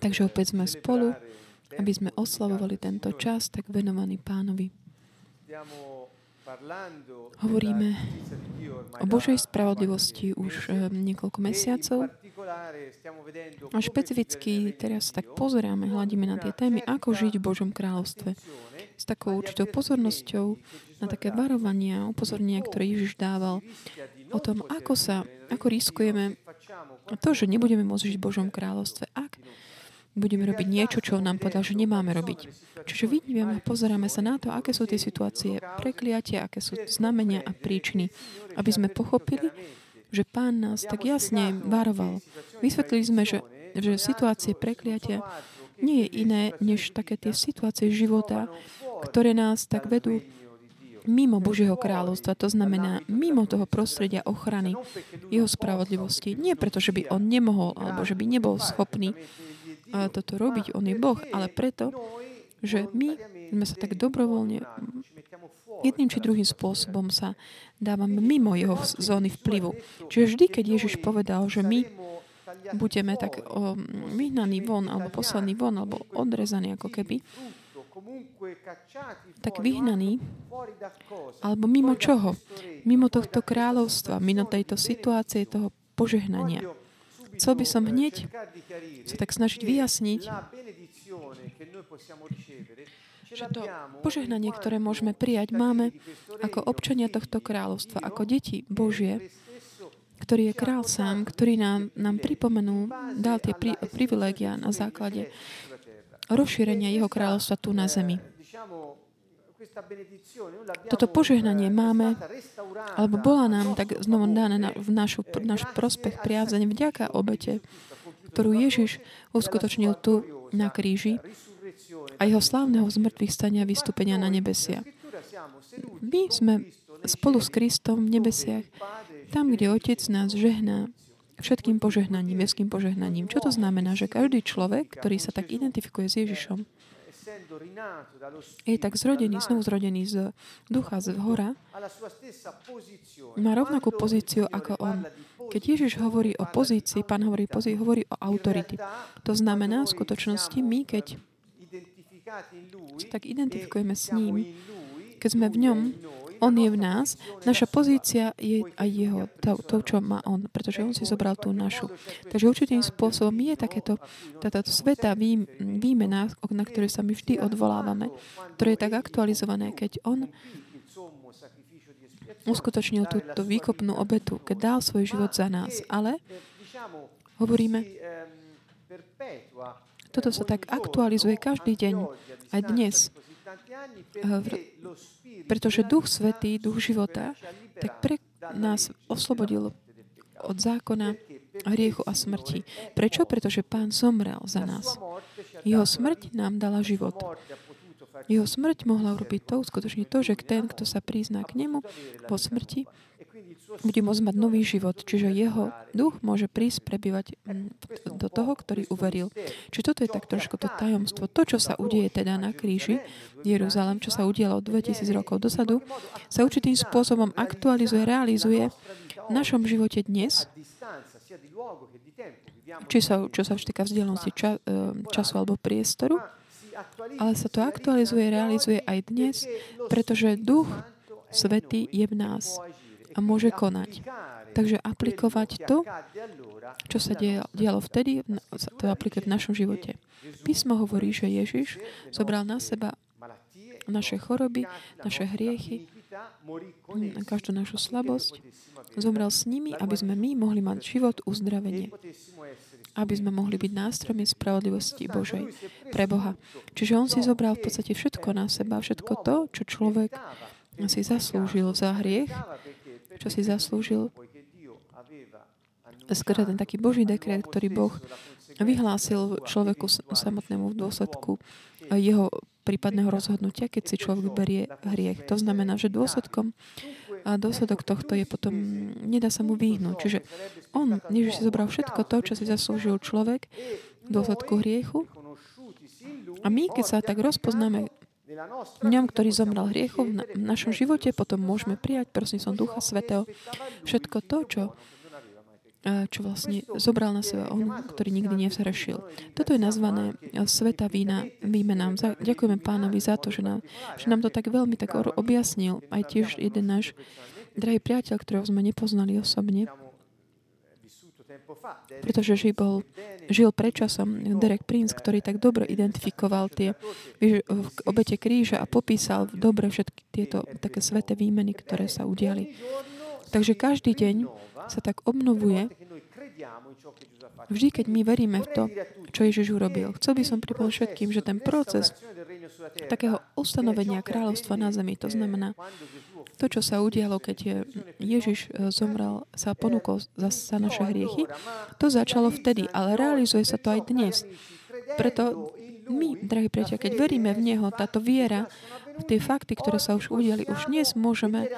Takže opäť sme spolu, aby sme oslavovali tento čas, tak venovaný pánovi. Hovoríme o Božej spravodlivosti už eh, niekoľko mesiacov. a špecificky teraz tak pozeráme, hľadíme na tie témy, ako žiť v Božom kráľovstve. S takou určitou pozornosťou na také varovania, upozornenia, ktoré Ježiš dával o tom, ako sa, ako riskujeme to, že nebudeme môcť žiť v Božom kráľovstve, ak budeme robiť niečo, čo nám povedal, že nemáme robiť. Čiže vidíme, pozeráme sa na to, aké sú tie situácie prekliatia, aké sú znamenia a príčiny, aby sme pochopili, že Pán nás tak jasne varoval. Vysvetlili sme, že, že situácie prekliatia nie je iné, než také tie situácie života, ktoré nás tak vedú mimo Božieho kráľovstva, to znamená mimo toho prostredia ochrany, jeho spravodlivosti. Nie preto, že by on nemohol, alebo že by nebol schopný toto robiť, on je Boh, ale preto, že my sme sa tak dobrovoľne jedným či druhým spôsobom sa dávame mimo jeho zóny vplyvu. Čiže vždy, keď Ježiš povedal, že my budeme tak vyhnaní von, alebo poslaní von, alebo odrezaní ako keby, tak vyhnaní, alebo mimo čoho? Mimo tohto kráľovstva, mimo tejto situácie, toho požehnania. Chcel by som hneď sa tak snažiť vyjasniť, že to požehnanie, ktoré môžeme prijať, máme ako občania tohto kráľovstva, ako deti Božie, ktorý je král sám, ktorý nám, nám pripomenul, dal tie pri, privilegia na základe rozšírenia jeho kráľovstva tu na zemi. Toto požehnanie máme, alebo bola nám tak znovu dané na, v našu, náš prospech priazene vďaka obete, ktorú Ježiš uskutočnil tu na kríži a jeho slávneho zmrtvých stania vystúpenia na nebesia. My sme spolu s Kristom v nebesiach, tam, kde Otec nás žehná všetkým požehnaním, nebeským požehnaním. Čo to znamená? Že každý človek, ktorý sa tak identifikuje s Ježišom, je tak zrodený, znovu zrodený z ducha, z hora, má rovnakú pozíciu ako on. Keď Ježiš hovorí o pozícii, pán hovorí, pozí, hovorí o autority. To znamená, v skutočnosti my, keď sa tak identifikujeme s ním, keď sme v ňom, on je v nás, naša pozícia je aj jeho, to, to, čo má on, pretože on si zobral tú našu. Takže určitým spôsobom je takéto, táto sveta vý, výmena, na ktoré sa my vždy odvolávame, ktoré je tak aktualizované, keď on uskutočnil túto výkopnú obetu, keď dal svoj život za nás. Ale hovoríme, toto sa tak aktualizuje každý deň, aj dnes pretože Duch Svetý, Duch života, tak pre nás oslobodil od zákona, hriechu a smrti. Prečo? Pretože Pán zomrel za nás. Jeho smrť nám dala život. Jeho smrť mohla urobiť to, skutočne to, že ten, kto sa prizná k nemu po smrti, bude môcť mať nový život. Čiže jeho duch môže prísť prebývať do toho, ktorý uveril. Čiže toto je tak trošku to tajomstvo. To, čo sa udeje teda na kríži Jeruzalem, čo sa udialo 2000 rokov dosadu, sa určitým spôsobom aktualizuje, realizuje v našom živote dnes, či sa, čo sa týka vzdialenosti ča, e, času alebo priestoru, ale sa to aktualizuje, realizuje aj dnes, pretože Duch Svetý je v nás a môže konať. Takže aplikovať to, čo sa dialo vtedy, to aplikuje v našom živote. Písmo hovorí, že Ježiš zobral na seba naše choroby, naše hriechy, každú našu slabosť, zomrel s nimi, aby sme my mohli mať život, uzdravenie. Aby sme mohli byť nástrojmi spravodlivosti Božej pre Boha. Čiže on si zobral v podstate všetko na seba, všetko to, čo človek si zaslúžil za hriech, čo si zaslúžil. Skôr ten taký Boží dekret, ktorý Boh vyhlásil človeku samotnému v dôsledku jeho prípadného rozhodnutia, keď si človek berie hriech. To znamená, že dôsledkom a dôsledok tohto je potom, nedá sa mu vyhnúť. Čiže on, Ježiš si zobral všetko to, čo si zaslúžil človek v dôsledku hriechu. A my, keď sa tak rozpoznáme ňom, ktorý zomrel hriechu v, našom živote, potom môžeme prijať, prosím Ducha Svetého, všetko to, čo čo vlastne zobral na seba on, ktorý nikdy nevzhrešil. Toto je nazvané sveta vína výmena. Ďakujeme pánovi za to, že nám, že nám to tak veľmi tak objasnil. Aj tiež jeden náš drahý priateľ, ktorého sme nepoznali osobne, pretože žil, žil predčasom Derek Prince, ktorý tak dobre identifikoval tie obete kríža a popísal dobre všetky tieto také sveté výmeny, ktoré sa udiali. Takže každý deň sa tak obnovuje vždy, keď my veríme v to, čo Ježiš urobil. Chcel by som pripomenúť všetkým, že ten proces takého ustanovenia kráľovstva na zemi, to znamená to, čo sa udialo, keď Ježiš e, zomrel, sa ponúkol za, naše hriechy, to začalo vtedy, ale realizuje sa to aj dnes. Preto my, drahí priateľ, keď veríme v Neho, táto viera tie fakty, ktoré sa už udiali, už dnes môžeme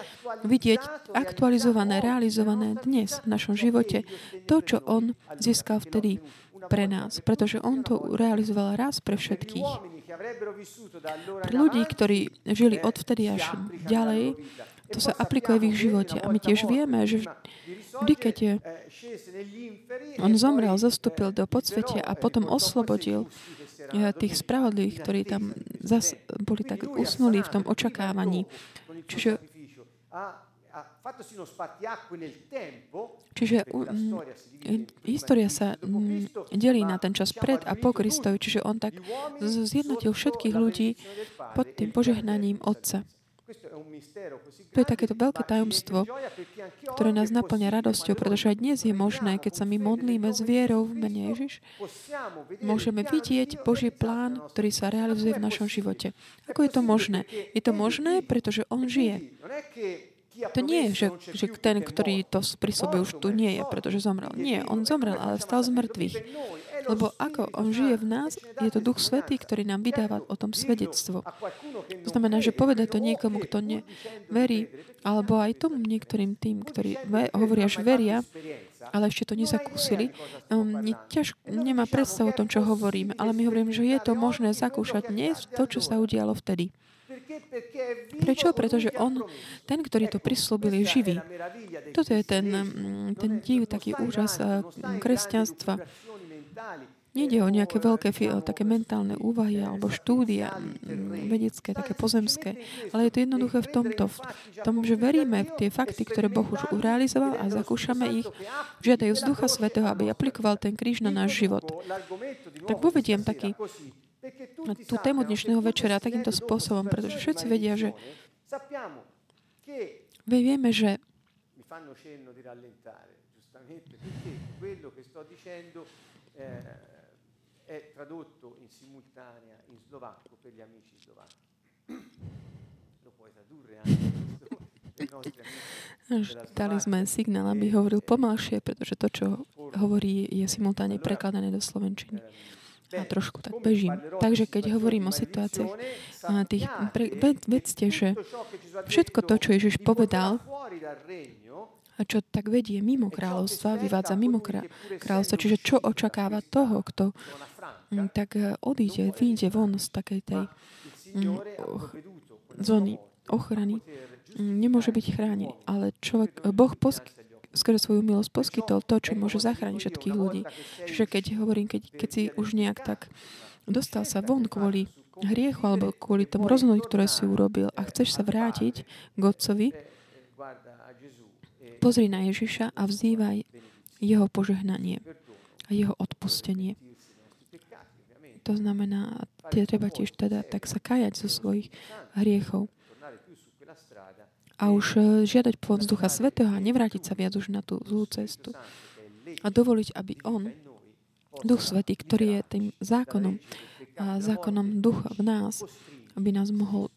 vidieť aktualizované, realizované dnes v našom živote. To, čo On získal vtedy pre nás, pretože On to realizoval raz pre všetkých. Pre ľudí, ktorí žili odvtedy až ďalej, to sa aplikuje v ich živote. A my tiež vieme, že vždy, keď je, on zomrel, zastúpil do podsvetia a potom oslobodil tých spravodlivých, ktorí tam zas boli tak usnuli v tom očakávaní. Čiže Čiže um, história sa um, delí na ten čas pred a po Kristovi, čiže on tak zjednotil všetkých ľudí pod tým požehnaním Otca. To je takéto veľké tajomstvo, ktoré nás naplňa radosťou, pretože aj dnes je možné, keď sa my modlíme s vierou v mene Ježiš, môžeme vidieť Boží plán, ktorý sa realizuje v našom živote. Ako je to možné? Je to možné, pretože On žije. To nie je, že, že ten, ktorý to pri sobe už tu nie je, pretože zomrel. Nie, on zomrel, ale vstal z mŕtvych. Lebo ako on žije v nás, je to Duch Svetý, ktorý nám vydáva o tom svedectvo. To znamená, že povedať to niekomu, kto neverí, alebo aj tomu niektorým tým, ktorí hovoria, že veria, ale ešte to nezakúsili, um, ťaž, nemá predstavu o tom, čo hovoríme. Ale my hovoríme, že je to možné zakúšať dnes to, čo sa udialo vtedy. Prečo? Pretože on, ten, ktorý to prislúbil, je živý. Toto je ten, mm, ten div, taký úžas eh, kresťanstva. Nejde o nejaké veľké také mentálne úvahy alebo štúdia mm, vedecké, také pozemské, ale je to jednoduché v tomto, v tom, že veríme v tie fakty, ktoré Boh už urealizoval a zakúšame ich, žiadajú z Ducha Svetého, aby aplikoval ten kríž na náš život. Tak povediem taký tú tému dnešného večera takýmto spôsobom, pretože všetci vedia, že my vieme, že è tradotto in simultanea in slovacco per gli amici slovacchi. Lo puoi tradurre anche Dali sme signál, aby hovoril pomalšie, pretože to, čo hovorí, je simultáne prekladané do slovenčiny a trošku tak bežím. Takže keď hovorím o situáciách tých, pre, vedzte, že všetko to, čo Ježiš povedal, a čo tak vedie mimo kráľovstva, vyvádza mimo kráľovstva. Čiže čo očakáva toho, kto mm, tak e, odíde, vyjde von z takej tej mm, zóny ochrany, nemôže byť chránený. Ale človek, Boh posk- skrze svoju milosť poskytol to, čo môže zachrániť všetkých ľudí. Čiže keď hovorím, keď, keď si už nejak tak dostal sa von kvôli hriechu alebo kvôli tomu rozhodnutí, ktoré si urobil a chceš sa vrátiť k Otcovi, pozri na Ježiša a vzývaj jeho požehnanie a jeho odpustenie. To znamená, tie treba tiež teda tak sa kajať zo svojich hriechov a už e, žiadať pomoc Ducha Svetého a nevrátiť sa viac už na tú zlú cestu. A dovoliť, aby On, Duch Svetý, ktorý je tým zákonom, a zákonom Ducha v nás, aby nás mohol,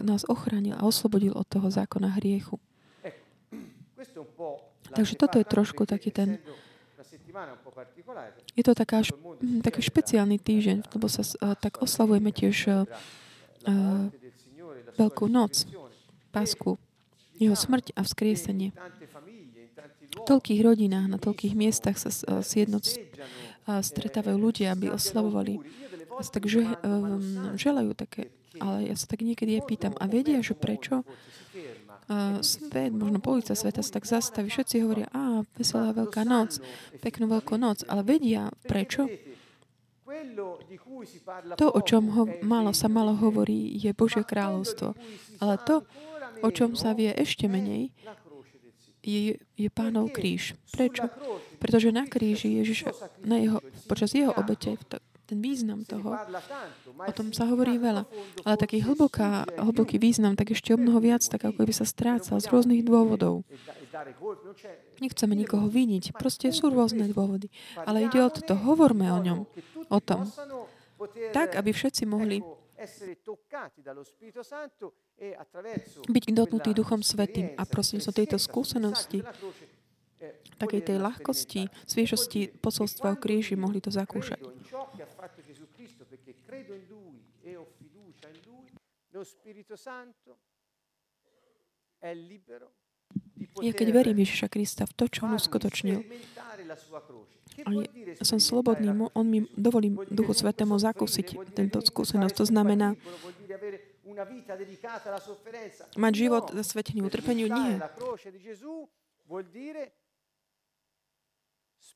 nás ochránil a oslobodil od toho zákona hriechu. Takže toto je trošku taký ten je to taká, taký špeciálny týždeň, lebo sa uh, tak oslavujeme tiež uh, Veľkú noc, Pasku jeho smrť a vzkriesenie. V toľkých rodinách, na toľkých miestach sa sjednoc stretávajú ľudia, aby oslavovali. A sa tak že, um, želajú také. Ale ja sa tak niekedy aj pýtam, a vedia, že prečo uh, svet, možno polica sveta sa tak zastaví. Všetci hovoria, a veselá veľká noc, peknú veľkú noc, ale vedia prečo? To, o čom ho malo, sa malo hovorí, je Božie kráľovstvo. Ale to, o čom sa vie ešte menej, je, je pánov kríž. Prečo? Pretože na kríži Ježiš, na jeho, počas jeho obete, ten význam toho, o tom sa hovorí veľa. Ale taký hlboká, hlboký význam, tak ešte o mnoho viac, tak ako by sa strácal z rôznych dôvodov. Nechceme nikoho viniť, proste sú rôzne dôvody. Ale ide o toto, hovorme o ňom, o tom. Tak, aby všetci mohli byť dotknutí Duchom Svetým a prosím sa tejto skúsenosti takej tej ľahkosti, sviežosti posolstva o kríži mohli to zakúšať. Ja keď verím Ježiša Krista v to, čo on uskutočnil, a ja som slobodný, on mi dovolí Duchu Svetému zakúsiť tento skúsenosť. To znamená, mať život zasvetený utrpeniu? Nie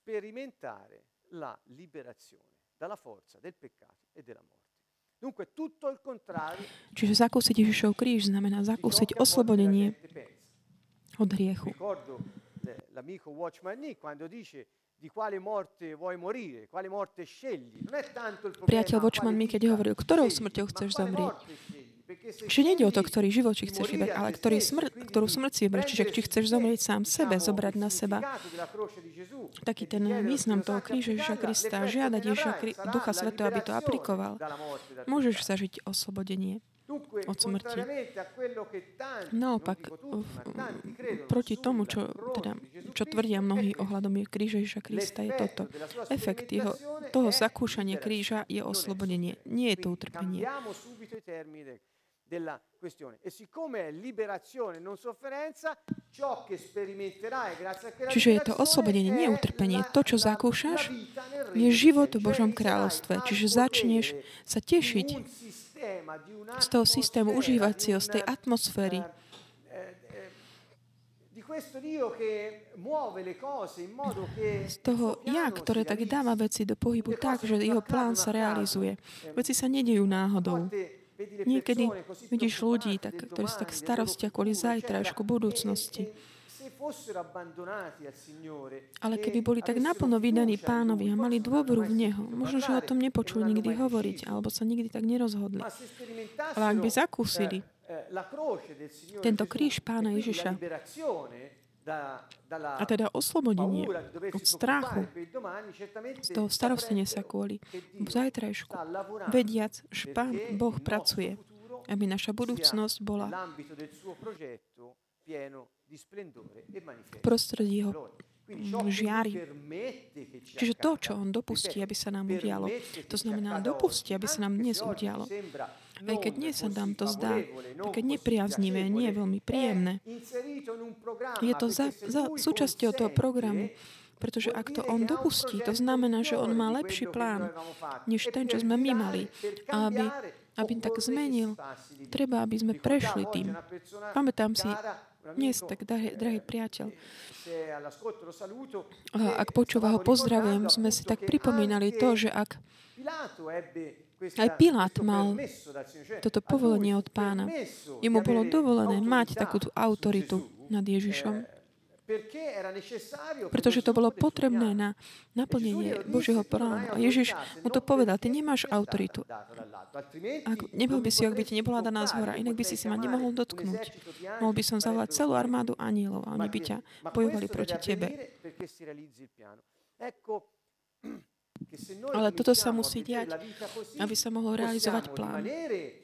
sperimentare la liberazione dalla forza del peccato e della morte. Dunque tutto il contrario. Čiže zakúsiť Ježišov kríž znamená zakúsiť oslobodenie od hriechu. Ricordo l'amico Watchman Nee quando dice Priateľ Watchman Nee, keď hovoril, ktorou smrťou chceš zomrieť, Čiže nejde o to, ktorý život či chceš vybrať, ale ktorý smr- ktorú smrť si vybrať. Čiže či chceš zomrieť sám sebe, zobrať na seba. taký ten význam toho kríža Ježiša Krista, žiadať Ježiša Ducha Svetého, aby to aplikoval. Môžeš zažiť oslobodenie od smrti. Naopak, proti tomu, čo, teda, čo tvrdia mnohí ohľadom kríža Ježiša Krista, je toto. Efekt jeho, toho zakúšania kríža je oslobodenie. Nie je to utrpenie della questione. E siccome è liberazione, non sofferenza, ciò che sperimenterai grazie a quella Čiže je to oslobodenie, nie utrpenie. To, čo zakúšaš, je život v Božom kráľovstve. Čiže začneš sa tešiť z toho systému užívacieho, z tej atmosféry, z toho ja, ktoré tak dáva veci do pohybu tak, že jeho plán sa realizuje. Veci sa nedejú náhodou. Niekedy vidíš ľudí, tak, ktorí sú tak starosti kvôli zajtrajšku budúcnosti. Ale keby boli tak naplno vydaní pánovi a mali dôveru v Neho, možno, že o tom nepočuli nikdy hovoriť, alebo sa nikdy tak nerozhodli. Ale ak by zakúsili tento kríž pána Ježiša, a teda oslobodenie od strachu, z toho starostenia sa kvôli zajtrajšku, vediac, že Pán Boh pracuje, aby naša budúcnosť bola v prostredí Jeho žiari. Čiže to, čo On dopustí, aby sa nám udialo, to znamená dopustí, aby sa nám dnes udialo. Aj keď nie sa nám to zdá, keď nepriaznivé, nie je veľmi príjemné. Je to za, za súčasťou toho programu, pretože ak to on dopustí, to znamená, že on má lepší plán, než ten, čo sme my mali. A aby, aby tak zmenil, treba, aby sme prešli tým. Pamätám si, dnes, tak drahý, drahý priateľ, ak počúva ho pozdravujem, sme si tak pripomínali to, že ak aj Pilát mal toto povolenie od pána. Jemu bolo dovolené mať takúto autoritu nad Ježišom. Pretože to bolo potrebné na naplnenie Božieho plánu. A Ježiš mu to povedal, ty nemáš autoritu. Ak, nebol by si, ak by ti nebola daná zhora, inak by si si ma nemohol dotknúť. Mohol by som zavolať celú armádu anielov a oni by ťa bojovali proti tebe. Ale toto sa musí diať, aby sa mohol realizovať plán. E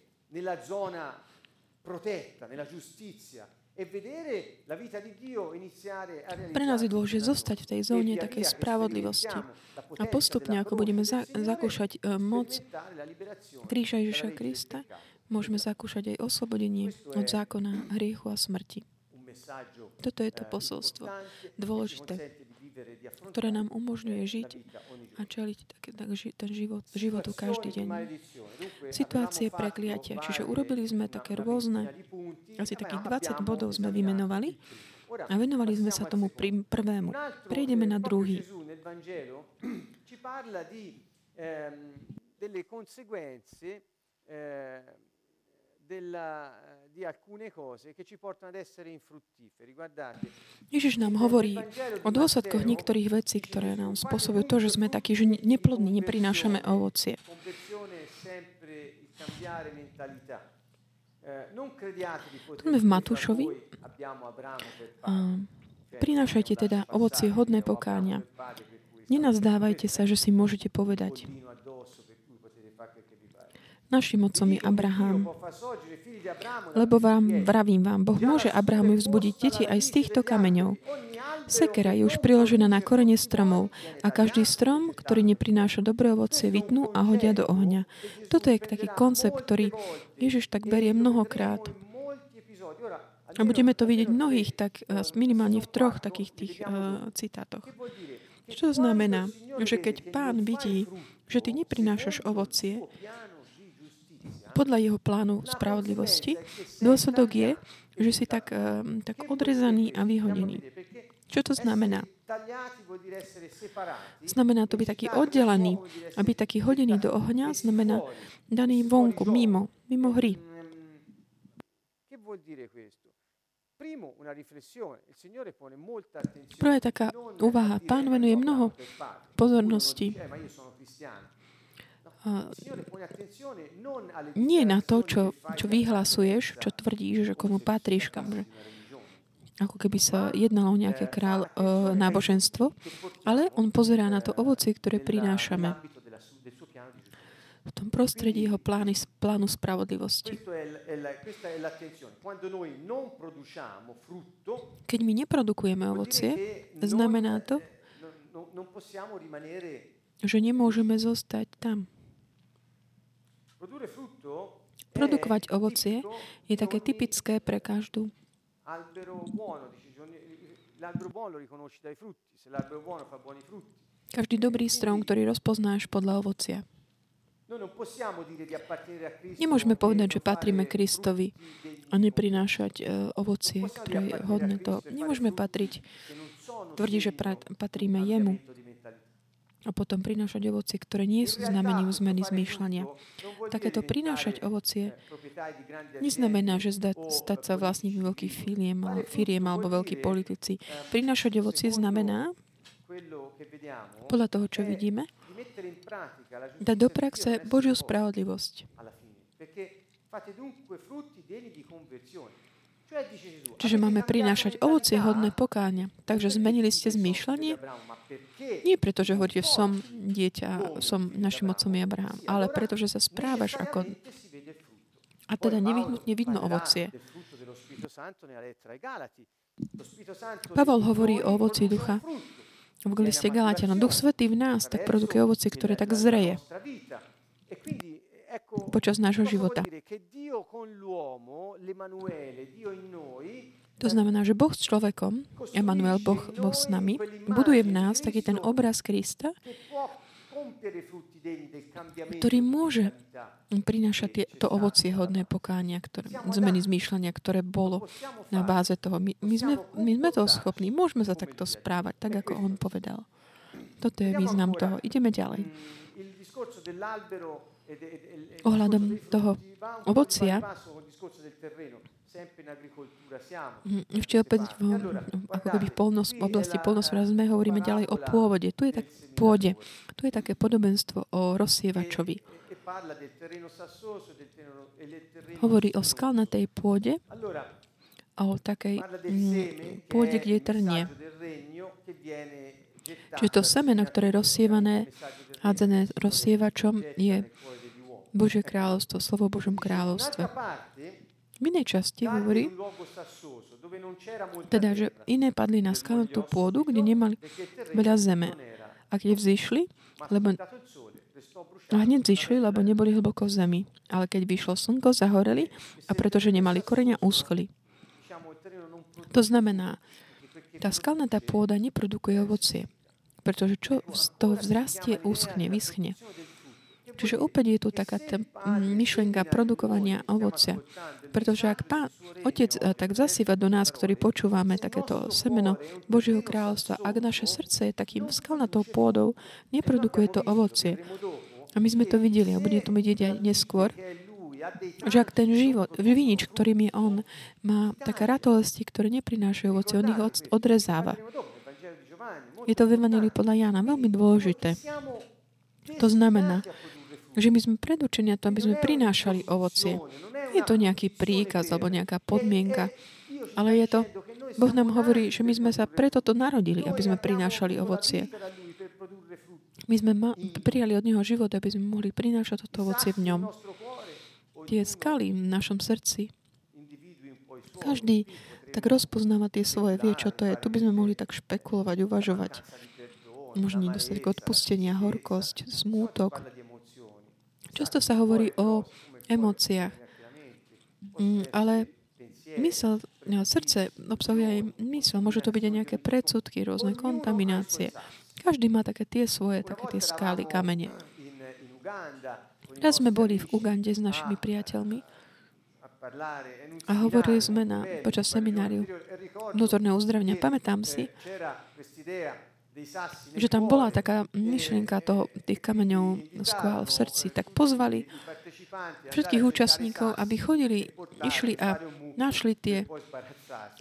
Pre nás je dôležité zostať v tej zóne takej spravodlivosti. A postupne, ako budeme za, zakúšať uh, moc kríža Ježiša Krista, môžeme zakúšať aj oslobodenie od zákona hriechu a smrti. Toto je to eh, posolstvo dôležité ktoré nám umožňuje žiť a čeliť tak, tak, ten život, životu každý deň. Situácie prekliatia. Čiže urobili sme také rôzne, asi takých 20 bodov sme vymenovali. A venovali sme sa tomu prvému. Prejdeme na druhý. delle conseguenze eh, della, di alcune cose che ci portano ad essere infruttiferi. Guardate, Ježiš nám hovorí o dôsledkoch niektorých vecí, ktoré nám spôsobujú to, že sme takí, že neplodní, neprinášame ovocie. Tu sme v Matúšovi. A prinášajte teda ovocie hodné pokáňa. Nenazdávajte sa, že si môžete povedať, Našim otcom je Abraham. Lebo vám, vravím vám, Boh môže Abrahamu vzbudiť deti aj z týchto kameňov. Sekera je už priložená na korene stromov a každý strom, ktorý neprináša dobré ovocie, vytnú a hodia do ohňa. Toto je taký koncept, ktorý Ježiš tak berie mnohokrát. A budeme to vidieť mnohých, tak eh, minimálne v troch takých tých uh, citátoch. Čo to znamená? Že keď pán vidí, že ty neprinášaš ovocie, podľa jeho plánu spravodlivosti. Dôsledok je, že si tak, tak odrezaný a vyhodený. Čo to znamená? Znamená to byť taký oddelený a byť taký hodený do ohňa, znamená daný vonku, mimo, mimo hry. Prvá je taká úvaha. Pán venuje mnoho pozornosti nie na to, čo, čo vyhlasuješ, čo tvrdíš, že komu patríš, kam, že ako keby sa jednalo o nejaké král, uh, náboženstvo, ale on pozerá na to ovocie, ktoré prinášame. v tom prostredí jeho plány, plánu spravodlivosti. Keď my neprodukujeme ovocie, znamená to, že nemôžeme zostať tam. Produkovať ovocie je také typické pre každú. Každý dobrý strom, ktorý rozpoznáš podľa ovocia. Nemôžeme povedať, že patríme Kristovi a neprinášať uh, ovocie, ktoré je hodné to. Nemôžeme patriť, tvrdiť, že patríme Jemu a potom prinášať ovocie, ktoré nie sú znamením zmeny zmýšľania. Takéto prinášať ovocie neznamená, že zda, stať sa vlastníkmi veľkých firiem, firiem alebo veľkí politici. Prinášať ovocie znamená, podľa toho, čo vidíme, dať do praxe Božiu spravodlivosť. Čiže máme prinášať ovocie hodné pokáňa. Takže zmenili ste zmýšľanie? Nie preto, že hovoríte, som dieťa, som našim otcom je Abraham, ale preto, že sa správaš ako... A teda nevyhnutne vidno ovocie. Pavol hovorí o ovoci ducha v liste Galatianom. Duch Svetý v nás tak produkuje ovocie, ktoré tak zreje počas nášho života. To znamená, že Boh s človekom, Emanuel, boh, boh s nami, buduje v nás taký ten obraz Krista, ktorý môže prinášať to ovocie hodné pokánia, ktoré, zmeny zmýšľania, ktoré bolo na báze toho. My, my, sme, my sme toho schopní, môžeme sa takto správať, tak ako on povedal. Toto je význam toho. Ideme ďalej ohľadom toho ovocia, ešte opäť v, ako keby v, polnos, v oblasti polnospodárstva hovoríme ďalej o pôvode. Tu je tak pôde. Tu je také podobenstvo o rozsievačovi. Hovorí o skalnatej pôde a o takej mm, pôde, kde je trnie. Čiže to semeno, ktoré je rozsievané, hádzané rozsievačom, je Božie kráľovstvo, slovo o Božom kráľovstve. V inej časti hovorí, teda, že iné padli na skalnatú pôdu, kde nemali veľa zeme. A keď vzýšli, lebo a hneď zišli, lebo neboli hlboko v zemi. Ale keď vyšlo slnko, zahoreli a pretože nemali koreňa, uschli. To znamená, tá skalnatá pôda neprodukuje ovocie. Pretože čo z toho vzrastie, uschne, vyschne. Čiže opäť je tu taká tá myšlienka produkovania ovocia. Pretože ak Pán Otec eh, tak zasýva do nás, ktorí počúvame takéto semeno Božieho kráľovstva, ak naše srdce je takým skalnatou pôdou, neprodukuje to ovocie. A my sme to videli a bude to vidieť aj neskôr, že ak ten život, vinič, ktorým je on, má také ratolesti, ktoré neprinášajú ovoce, on ich odrezáva. Je to v podľa Jana veľmi dôležité. To znamená, že my sme predurčení to, aby sme prinášali ovocie. Je to nejaký príkaz alebo nejaká podmienka, ale je to, Boh nám hovorí, že my sme sa preto to narodili, aby sme prinášali ovocie. My sme ma- prijali od Neho život, aby sme mohli prinášať toto ovocie v ňom. Tie skaly v našom srdci. Každý tak rozpoznáva tie svoje, vie, čo to je. Tu by sme mohli tak špekulovať, uvažovať. Možno nedostatok odpustenia, horkosť, smútok. Často sa hovorí o emóciách, mm, ale mysel, no, srdce obsahuje aj mysel. Môžu to byť aj nejaké predsudky, rôzne kontaminácie. Každý má také tie svoje, také tie skály, kamene. Raz sme boli v Ugande s našimi priateľmi a hovorili sme na, počas semináriu vnútorného uzdravenia. Pamätám si, že tam bola taká myšlienka toho, tých kameňov skvál v srdci, tak pozvali všetkých účastníkov, aby chodili, išli a našli tie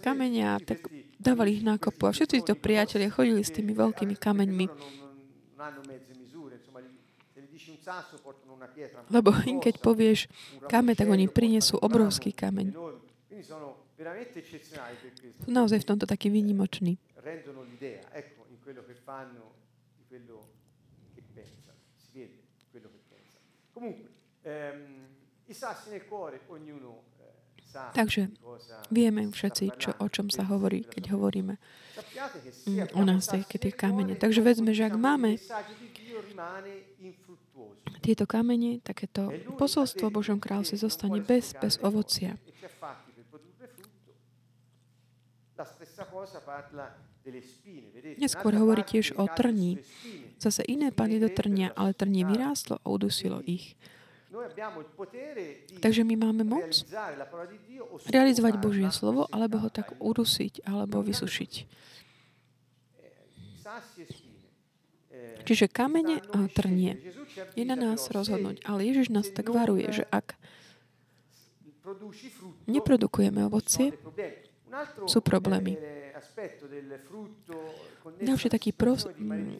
kamene a tak dávali ich na kopu. A všetci to priatelia chodili s tými veľkými kameňmi. Lebo keď povieš kameň, tak oni prinesú obrovský kameň. Sú naozaj v tomto taký výnimočný fanno di quello che pensa, si vede quello che pensa. Comunque, ehm, i sassi nel cuore, ognuno eh, Takže vieme všetci, čo, o čom sa hovorí, keď hovoríme mm, o nás, tie, tie kamene. Takže vedzme, že ak máme tieto kamene, takéto posolstvo Božom kráľovstve zostane bez, bez ovocia. La stessa cosa parla Neskôr hovorí tiež o trní. Zase iné padli do trnia, ale trnie vyrástlo a udusilo ich. Takže my máme moc realizovať Božie slovo, alebo ho tak udusiť, alebo vysušiť. Čiže kamene a trnie. Je na nás rozhodnúť. Ale Ježiš nás tak varuje, že ak neprodukujeme ovocie, sú problémy. Ďalší taký pros,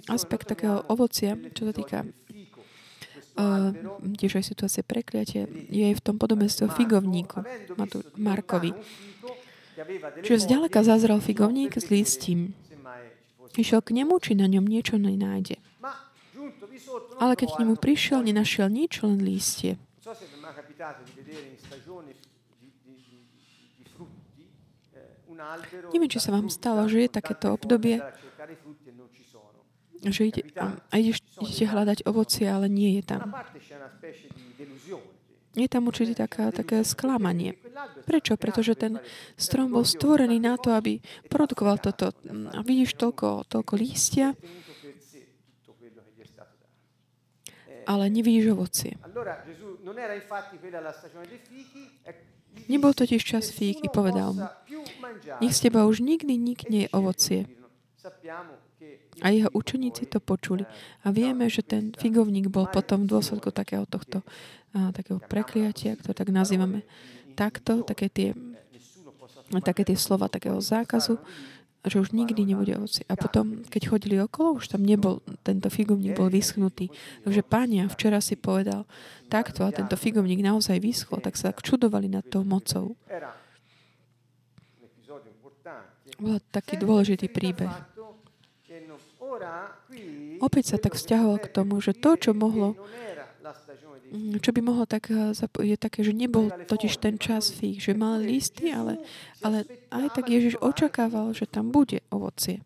aspekt takého ovocia, čo sa týka uh, tiež aj situácie prekliatie, je v tom podobenstve figovníku, Matu, Markovi. Čiže zďaleka zazrel figovník s listím. Išiel k nemu, či na ňom niečo nenájde. Ale keď k nemu prišiel, nenašiel nič, len lístie. Neviem, či sa vám stalo, že je takéto obdobie, že ide, a ideš, idete hľadať ovocie, ale nie je tam. Je tam určite taká, také sklamanie. Prečo? Pretože ten strom bol stvorený na to, aby produkoval toto. A vidíš toľko, toľko lístia, ale nevidíš ovocie. Nebol totiž čas fík i povedal mu, nech z teba už nikdy nikne ovocie. A jeho učeníci to počuli. A vieme, že ten figovník bol potom v dôsledku takého tohto a, takého prekliatia, ktoré tak nazývame takto, také tie, také tie slova takého zákazu, že už nikdy nebude ovoci. A potom, keď chodili okolo, už tam nebol, tento figovník bol vyschnutý. Takže pánia, včera si povedal takto a tento figovník naozaj vyschol, tak sa čudovali nad tou mocou. Bol taký dôležitý príbeh. Opäť sa tak vzťahoval k tomu, že to, čo mohlo čo by mohlo tak, eh, je také, že nebol totiž ten čas fík, že mal listy, ale, ale aj tak Ježiš očakával, že tam bude ovocie.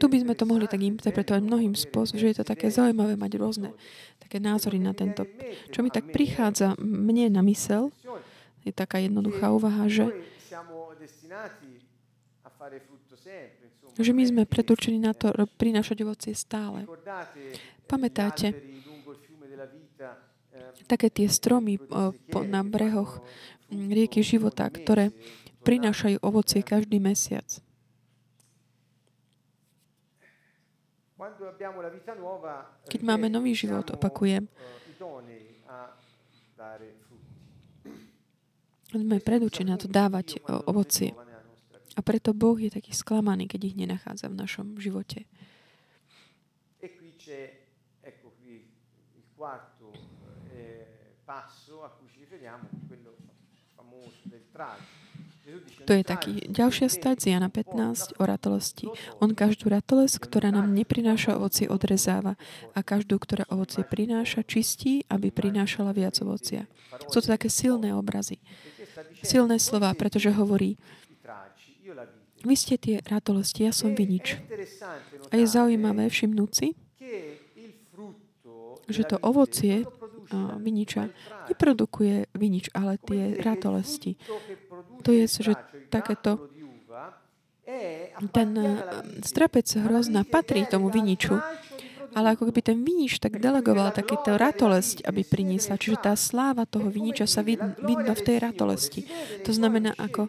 Tu by sme to mohli tak interpretovať mnohým spôsobom, že je to také zaujímavé mať rôzne také názory na tento. Čo mi tak prichádza mne na mysel, je taká jednoduchá úvaha, že že my sme predurčení na to prinášať ovocie stále. Pamätáte, také tie stromy na brehoch rieky života, ktoré prinášajú ovocie každý mesiac. Keď máme nový život, opakujem, sme predúčení na to dávať ovocie. A preto Boh je taký sklamaný, keď ich nenachádza v našom živote. E eh, to je taký ďalšia stať z Jana 15 o ratolosti. On každú ratolesť, ktorá nám neprináša ovoci, odrezáva a každú, ktorá ovocie prináša, čistí, aby prinášala viac ovocia. Sú to také silné obrazy. Silné slova, pretože hovorí, vy ste tie ratolosti, ja som vinič. A je zaujímavé všimnúť si, že to ovocie viniča neprodukuje vinič, ale tie ratolesti. To je, že takéto ten strapec hrozna patrí tomu viniču, ale ako keby ten vinič tak delegoval takéto ratolesť, aby priniesla. Čiže tá sláva toho viniča sa vid, vidno v tej ratolesti. To znamená, ako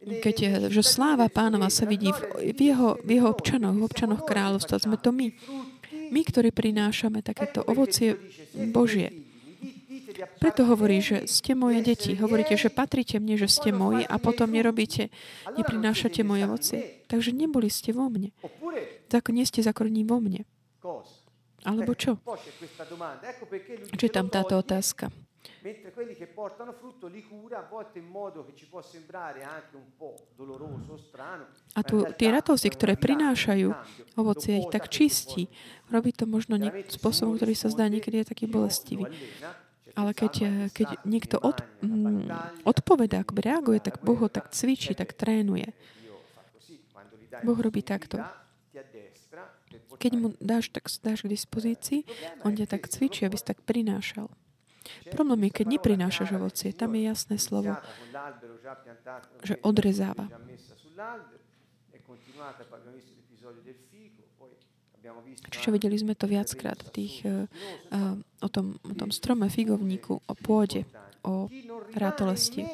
keď že sláva pánova sa vidí v, v, jeho, v jeho občanoch, v občanoch kráľovstva. Sme to my. My, ktorí prinášame takéto ovocie Božie. Preto hovorí, že ste moje deti. Hovoríte, že patríte mne, že ste moji a potom nerobíte, neprinášate moje ovocie. Takže neboli ste vo mne. Tak nie ste zakorení vo mne. Alebo čo? Čo je tam táto otázka? Quelli che portano frutto li cura a volte in modo che ci può sembrare anche un po' doloroso, strano. A tu tie ratosy, ktoré prinášajú ovocie, ich tak čistí. Robí to možno niek- spôsobom, ktorý sa zdá niekedy je taký bolestivý. Ale keď, eh, keď niekto od, mm, odpoveda, ako reaguje, tak Boh ho tak cvičí, tak trénuje. Boh robí takto. Keď mu dáš, tak dáš k dispozícii, on ťa tak cvičí, aby si tak prinášal. Problém je, keď neprinášaš ovocie. Tam je jasné slovo, že odrezáva. Čiže videli sme to viackrát v tých, uh, uh, o, tom, o tom strome figovníku, o pôde, o rátolesti.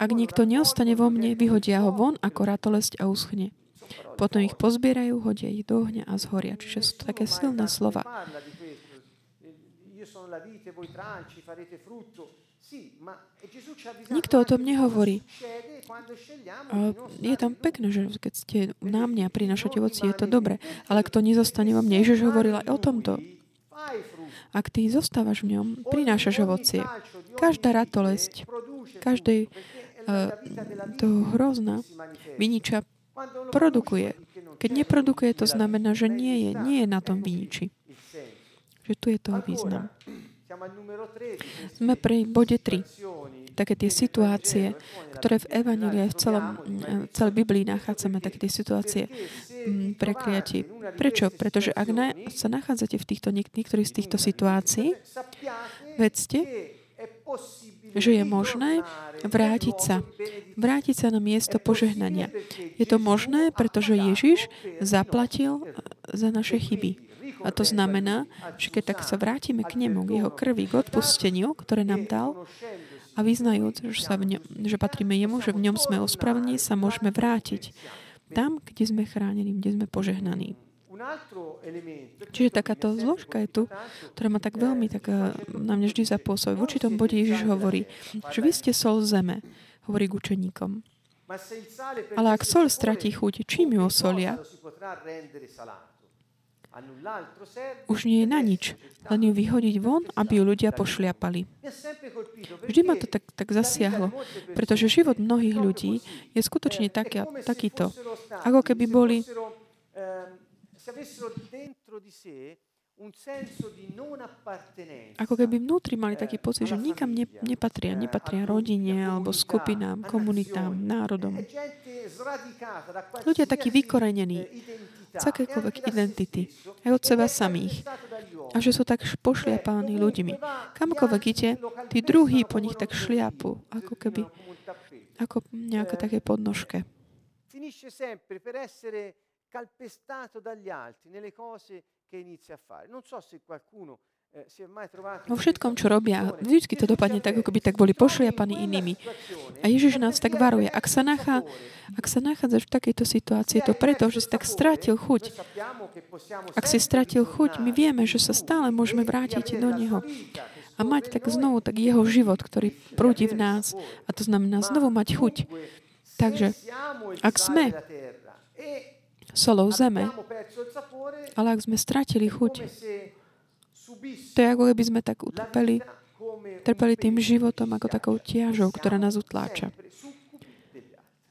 Ak niekto neostane vo mne, vyhodia ho von ako ratolesť a uschne. Potom ich pozbierajú, hodia ich do ohňa a zhoria. Čiže sú to také silné slova. Nikto o tom nehovorí. Je tam pekné, že keď ste na mňa a prinášate ovoci, je to dobre. Ale kto nezostane vo mne, Ježiš hovoril aj o tomto. Ak ty zostávaš v ňom, prinášaš ovocie. Každá ratolesť, každej uh, toho hrozna viniča produkuje. Keď neprodukuje, to znamená, že nie je, nie je na tom viniči. Že tu je toho význam. Sme pri bode 3. Také tie situácie, ktoré v Evangelii v celom, celej Biblii nachádzame, také tie situácie mm, prekliatí. Prečo? Pretože ak na, sa nachádzate v týchto, niektorých z týchto situácií, vedzte, že je možné vrátiť sa. Vrátiť sa na miesto požehnania. Je to možné, pretože Ježiš zaplatil za naše chyby. A to znamená, že keď tak sa vrátime k nemu, k jeho krvi, k odpusteniu, ktoré nám dal, a vyznajúc, že, sa v ňom, že patríme jemu, že v ňom sme ospravení, sa môžeme vrátiť tam, kde sme chránení, kde sme požehnaní. Čiže takáto zložka je tu, ktorá ma tak veľmi tak eh, na mňa vždy zapôsobí. V určitom bode Ježiš hovorí, že vy ste sol zeme, hovorí k učeníkom. Ale ak sol stratí chuť, čím ju osolia? Už nie je na nič, len ju vyhodiť von, aby ju ľudia pošliapali. Vždy ma to tak, tak zasiahlo, pretože život mnohých ľudí je skutočne taký, takýto. Ako keby boli ako keby vnútri mali taký pocit, že nikam ne, nepatria. Nepatria rodine alebo skupinám, komunitám, národom. Ľudia takí vykorenení z akékoľvek identity, aj od seba samých. A že sú tak pošliapáni ľuďmi. Kamkoľvek ide, tí druhí po nich tak šliapu, ako keby ako nejaké také podnožke. Finisce sempre per essere calpestato dagli altri nelle cose che inizia a fare. Non so se qualcuno eh, vo všetkom, čo robia, vždy to dopadne tak, ako by tak boli pošliapaní inými. A Ježiš nás tak varuje. Ak sa, nachá, ak sa nachádzaš v takejto situácii, to preto, že si tak strátil chuť. Ak si strátil chuť, my vieme, že sa stále môžeme vrátiť do Neho a mať tak znovu tak jeho život, ktorý prúdi v nás. A to znamená znovu mať chuť. Takže, ak sme solou zeme, ale ak sme stratili chuť, to je ako keby sme tak utrpeli, trpeli tým životom ako takou tiažou, ktorá nás utláča.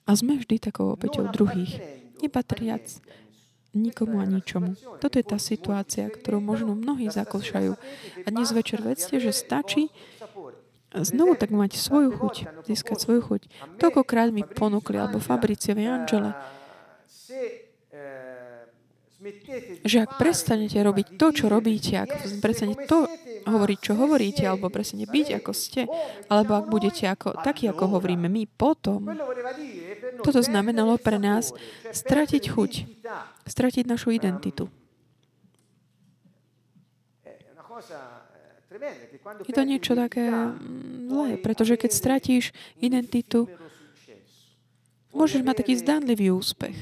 A sme vždy takou obeťou druhých, nepatriac nikomu a ničomu. Toto je tá situácia, ktorú možno mnohí zakúšajú. A dnes večer vedzte, že stačí znovu tak mať svoju chuť, získať svoju chuť. Toľkokrát mi ponúkli, alebo Fabriciovi Angele, že ak prestanete robiť to, čo robíte, ak prestanete to hovoriť, čo hovoríte, alebo prestanete byť, ako ste, alebo ak budete ako, takí, ako hovoríme my, potom toto znamenalo pre nás stratiť chuť, stratiť našu identitu. Je to niečo také mm, zlé, pretože keď stratíš identitu, môžeš mať taký zdanlivý úspech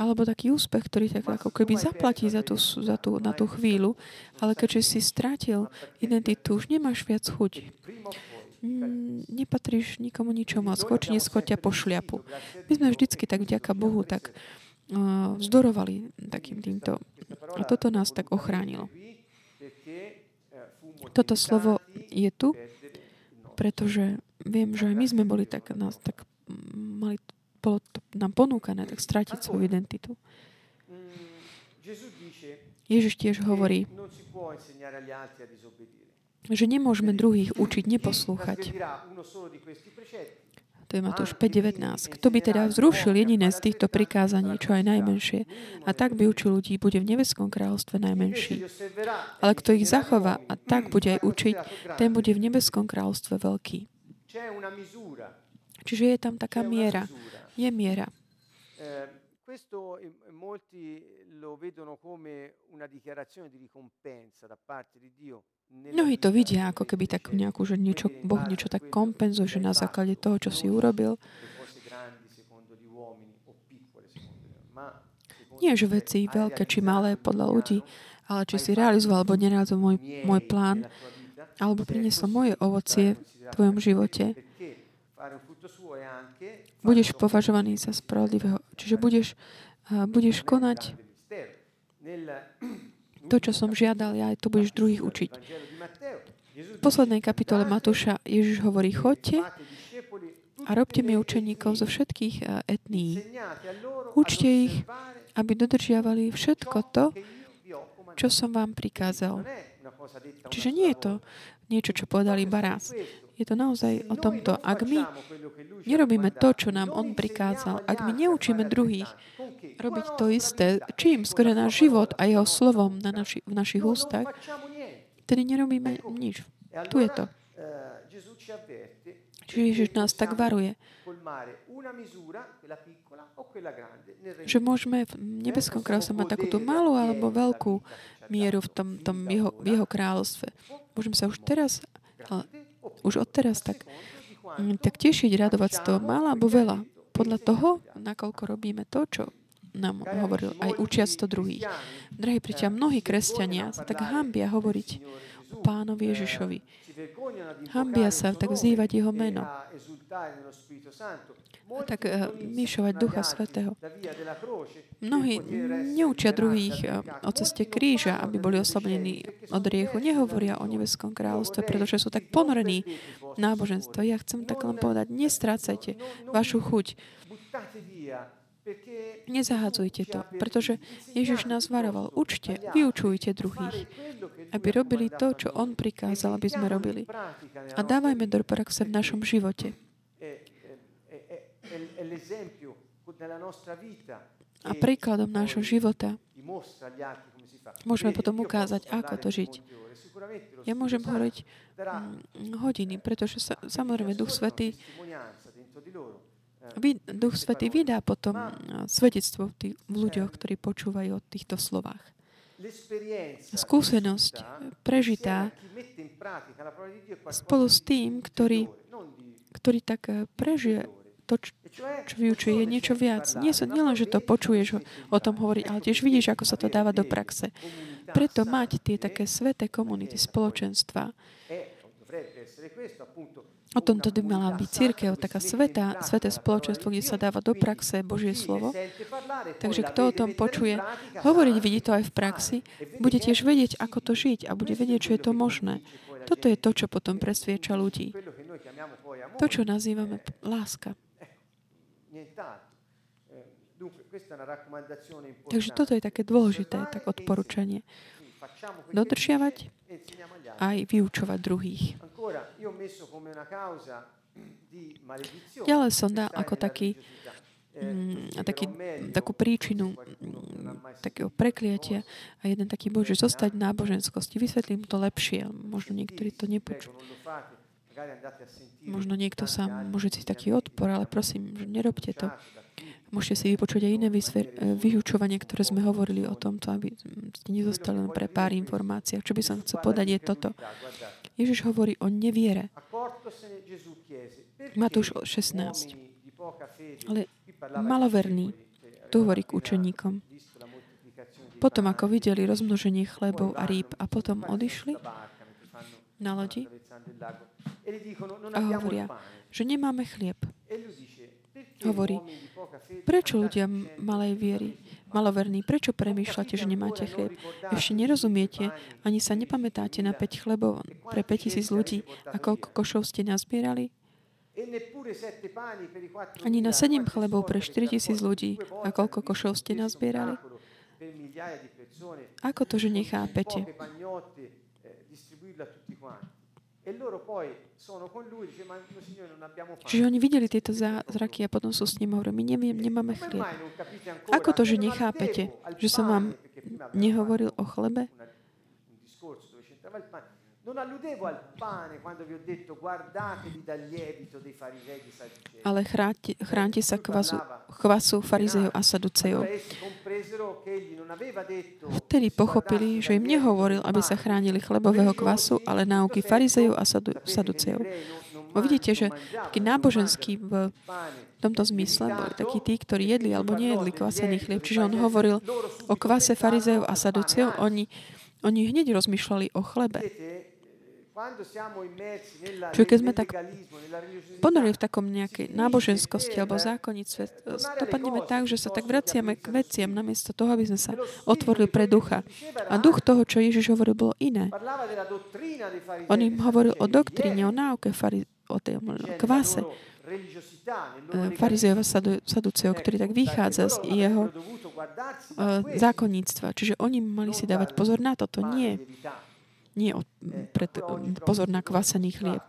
alebo taký úspech, ktorý tak ako keby zaplatí za tú, za tú, na tú chvíľu, ale keďže si strátil identitu, už nemáš viac chuť. Mm, nepatríš nikomu ničomu a skôr či neskôr ťa pošliapu. My sme vždycky tak vďaka Bohu tak uh, vzdorovali takým týmto. A toto nás tak ochránilo. Toto slovo je tu, pretože viem, že aj my sme boli tak, nás tak mali, bolo to nám ponúkané, tak stratiť svoju identitu. Ježiš tiež hovorí, že nemôžeme druhých učiť neposlúchať. To je Matúš 5.19. Kto by teda vzrušil jediné z týchto prikázaní, čo aj najmenšie, a tak by učil ľudí, bude v nebeskom kráľovstve najmenší. Ale kto ich zachová a tak bude aj učiť, ten bude v nebeskom kráľovstve veľký. Čiže je tam taká miera. Je miera. Eh, questo molti lo vedono come una dichiarazione di ricompensa da parte di Dio. Mnohí to vidia ako keby tak nejakú, že niečo, Boh niečo tak kompenzuje, že na základe toho, čo si urobil. Nie, že veci veľké či malé podľa ľudí, ale či si realizoval alebo nerealizoval môj, môj plán, alebo prinieslo moje ovocie tvojom živote, budeš považovaný za spravodlivého. Čiže budeš, budeš konať to, čo som žiadal, ja aj to budeš druhých učiť. V poslednej kapitole Matúša Ježiš hovorí, chodte a robte mi učeníkov zo všetkých etní. Učte ich, aby dodržiavali všetko to, čo som vám prikázal. Čiže nie je to niečo, čo povedal iba. Je to naozaj o tomto. Ak my nerobíme to, čo nám On prikázal, ak my neučíme druhých robiť to isté, čím skôr náš život a Jeho slovom na naši, v našich ústach, tedy nerobíme nič. Tu je to. Čiže Ježiš nás tak varuje, že môžeme v nebeskom kráľovstve mať takúto malú alebo veľkú mieru v tom, tom jeho, jeho kráľovstve. Môžeme sa už teraz, už odteraz tak, mm, tak tešiť, radovať z toho mála alebo veľa. Podľa toho, nakoľko robíme to, čo nám hovoril aj učiac to druhých. Drahí priateľ, mnohí kresťania sa tak hambia hovoriť o pánovi Ježišovi. Hambia sa tak vzývať jeho meno tak uh, myšovať Ducha Svetého. Mnohí neučia druhých uh, o ceste kríža, aby boli oslabnení od riechu. Nehovoria o nebeskom kráľovstve, pretože sú tak ponorení náboženstvo. Ja chcem tak len povedať, nestrácajte vašu chuť. Nezahádzujte to, pretože Ježiš nás varoval. Učte, vyučujte druhých, aby robili to, čo On prikázal, aby sme robili. A dávajme do praxe v našom živote a príkladom nášho života môžeme potom ukázať, ako to žiť. Ja môžem hovoriť mm, hodiny, pretože sa, samozrejme Duch Svetý Duch Svetý vydá potom svedectvo v tých ľuďoch, ktorí počúvajú o týchto slovách. Skúsenosť prežitá spolu s tým, ktorý, ktorý tak eh, prežije to, čo vyučuje, je niečo viac. Nie, nie len, že to počuješ o tom hovoriť, ale tiež vidíš, ako sa to dáva do praxe. Preto mať tie také sveté komunity, spoločenstva, O tomto by mala byť církev, taká sveta, sveté spoločenstvo, kde sa dáva do praxe Božie slovo. Takže kto o tom počuje hovoriť, vidí to aj v praxi, bude tiež vedieť, ako to žiť a bude vedieť, čo je to možné. Toto je to, čo potom presvieča ľudí. To, čo nazývame láska. Takže toto je také dôležité, tak odporúčanie. Dodržiavať aj vyučovať druhých. Ďalej som dal ako taký, mm, taký, takú príčinu mm, takého prekliatia a jeden taký bod, že zostať v náboženskosti. Vysvetlím to lepšie. Možno niektorí to nepočujú. Možno niekto sa môže cítiť taký odpor, ale prosím, nerobte to. Môžete si vypočuť aj iné vyučovanie, ktoré sme hovorili o tomto, aby ste nezostali len pre pár informácií. Čo by som chcel podať je toto. Ježiš hovorí o neviere. Matúš 16. Ale maloverný, tu hovorí k učeníkom. Potom, ako videli rozmnoženie chlebov a rýb a potom odišli na lodi a hovoria, že nemáme chlieb. Hovorí, prečo ľudia malej viery, maloverní, prečo premýšľate, že nemáte chlieb? Ešte nerozumiete, ani sa nepamätáte na 5 chlebov pre 5000 ľudí a koľko košov ste nazbierali? Ani na 7 chlebov pre 4000 ľudí a koľko košov ste nazbierali? Ako to, že nechápete? Čiže oni videli tieto zázraky a potom sú s ním hovorili, my neviem, nemáme chlieb. Ako to, že nechápete, že som vám nehovoril o chlebe? Ale chráňte, chránte sa kvasu, chvasu farizejov a saducejov. Vtedy pochopili, že im nehovoril, aby sa chránili chlebového kvasu, ale náuky farizejov a sadu, saducejov. Bo vidíte, že taký náboženský v tomto zmysle boli takí tí, ktorí jedli alebo nejedli kvasený chlieb. Čiže on hovoril o kvase farizejov a saducejov. Oni, oni hneď rozmýšľali o chlebe. Čiže keď sme tak ponorili v takom nejakej náboženskosti alebo zákonnictve, dopadneme tak, že sa tak vraciame k veciam namiesto toho, aby sme sa otvorili pre ducha. A duch toho, čo Ježiš hovoril, bolo iné. On im hovoril o doktríne, o náuke, o tej kvase eh, farizejov a saduceov, ktorý tak vychádza z jeho uh, zákonníctva. Čiže oni mali si dávať pozor na toto. Nie nie od, pred, pozor na kvasený chlieb.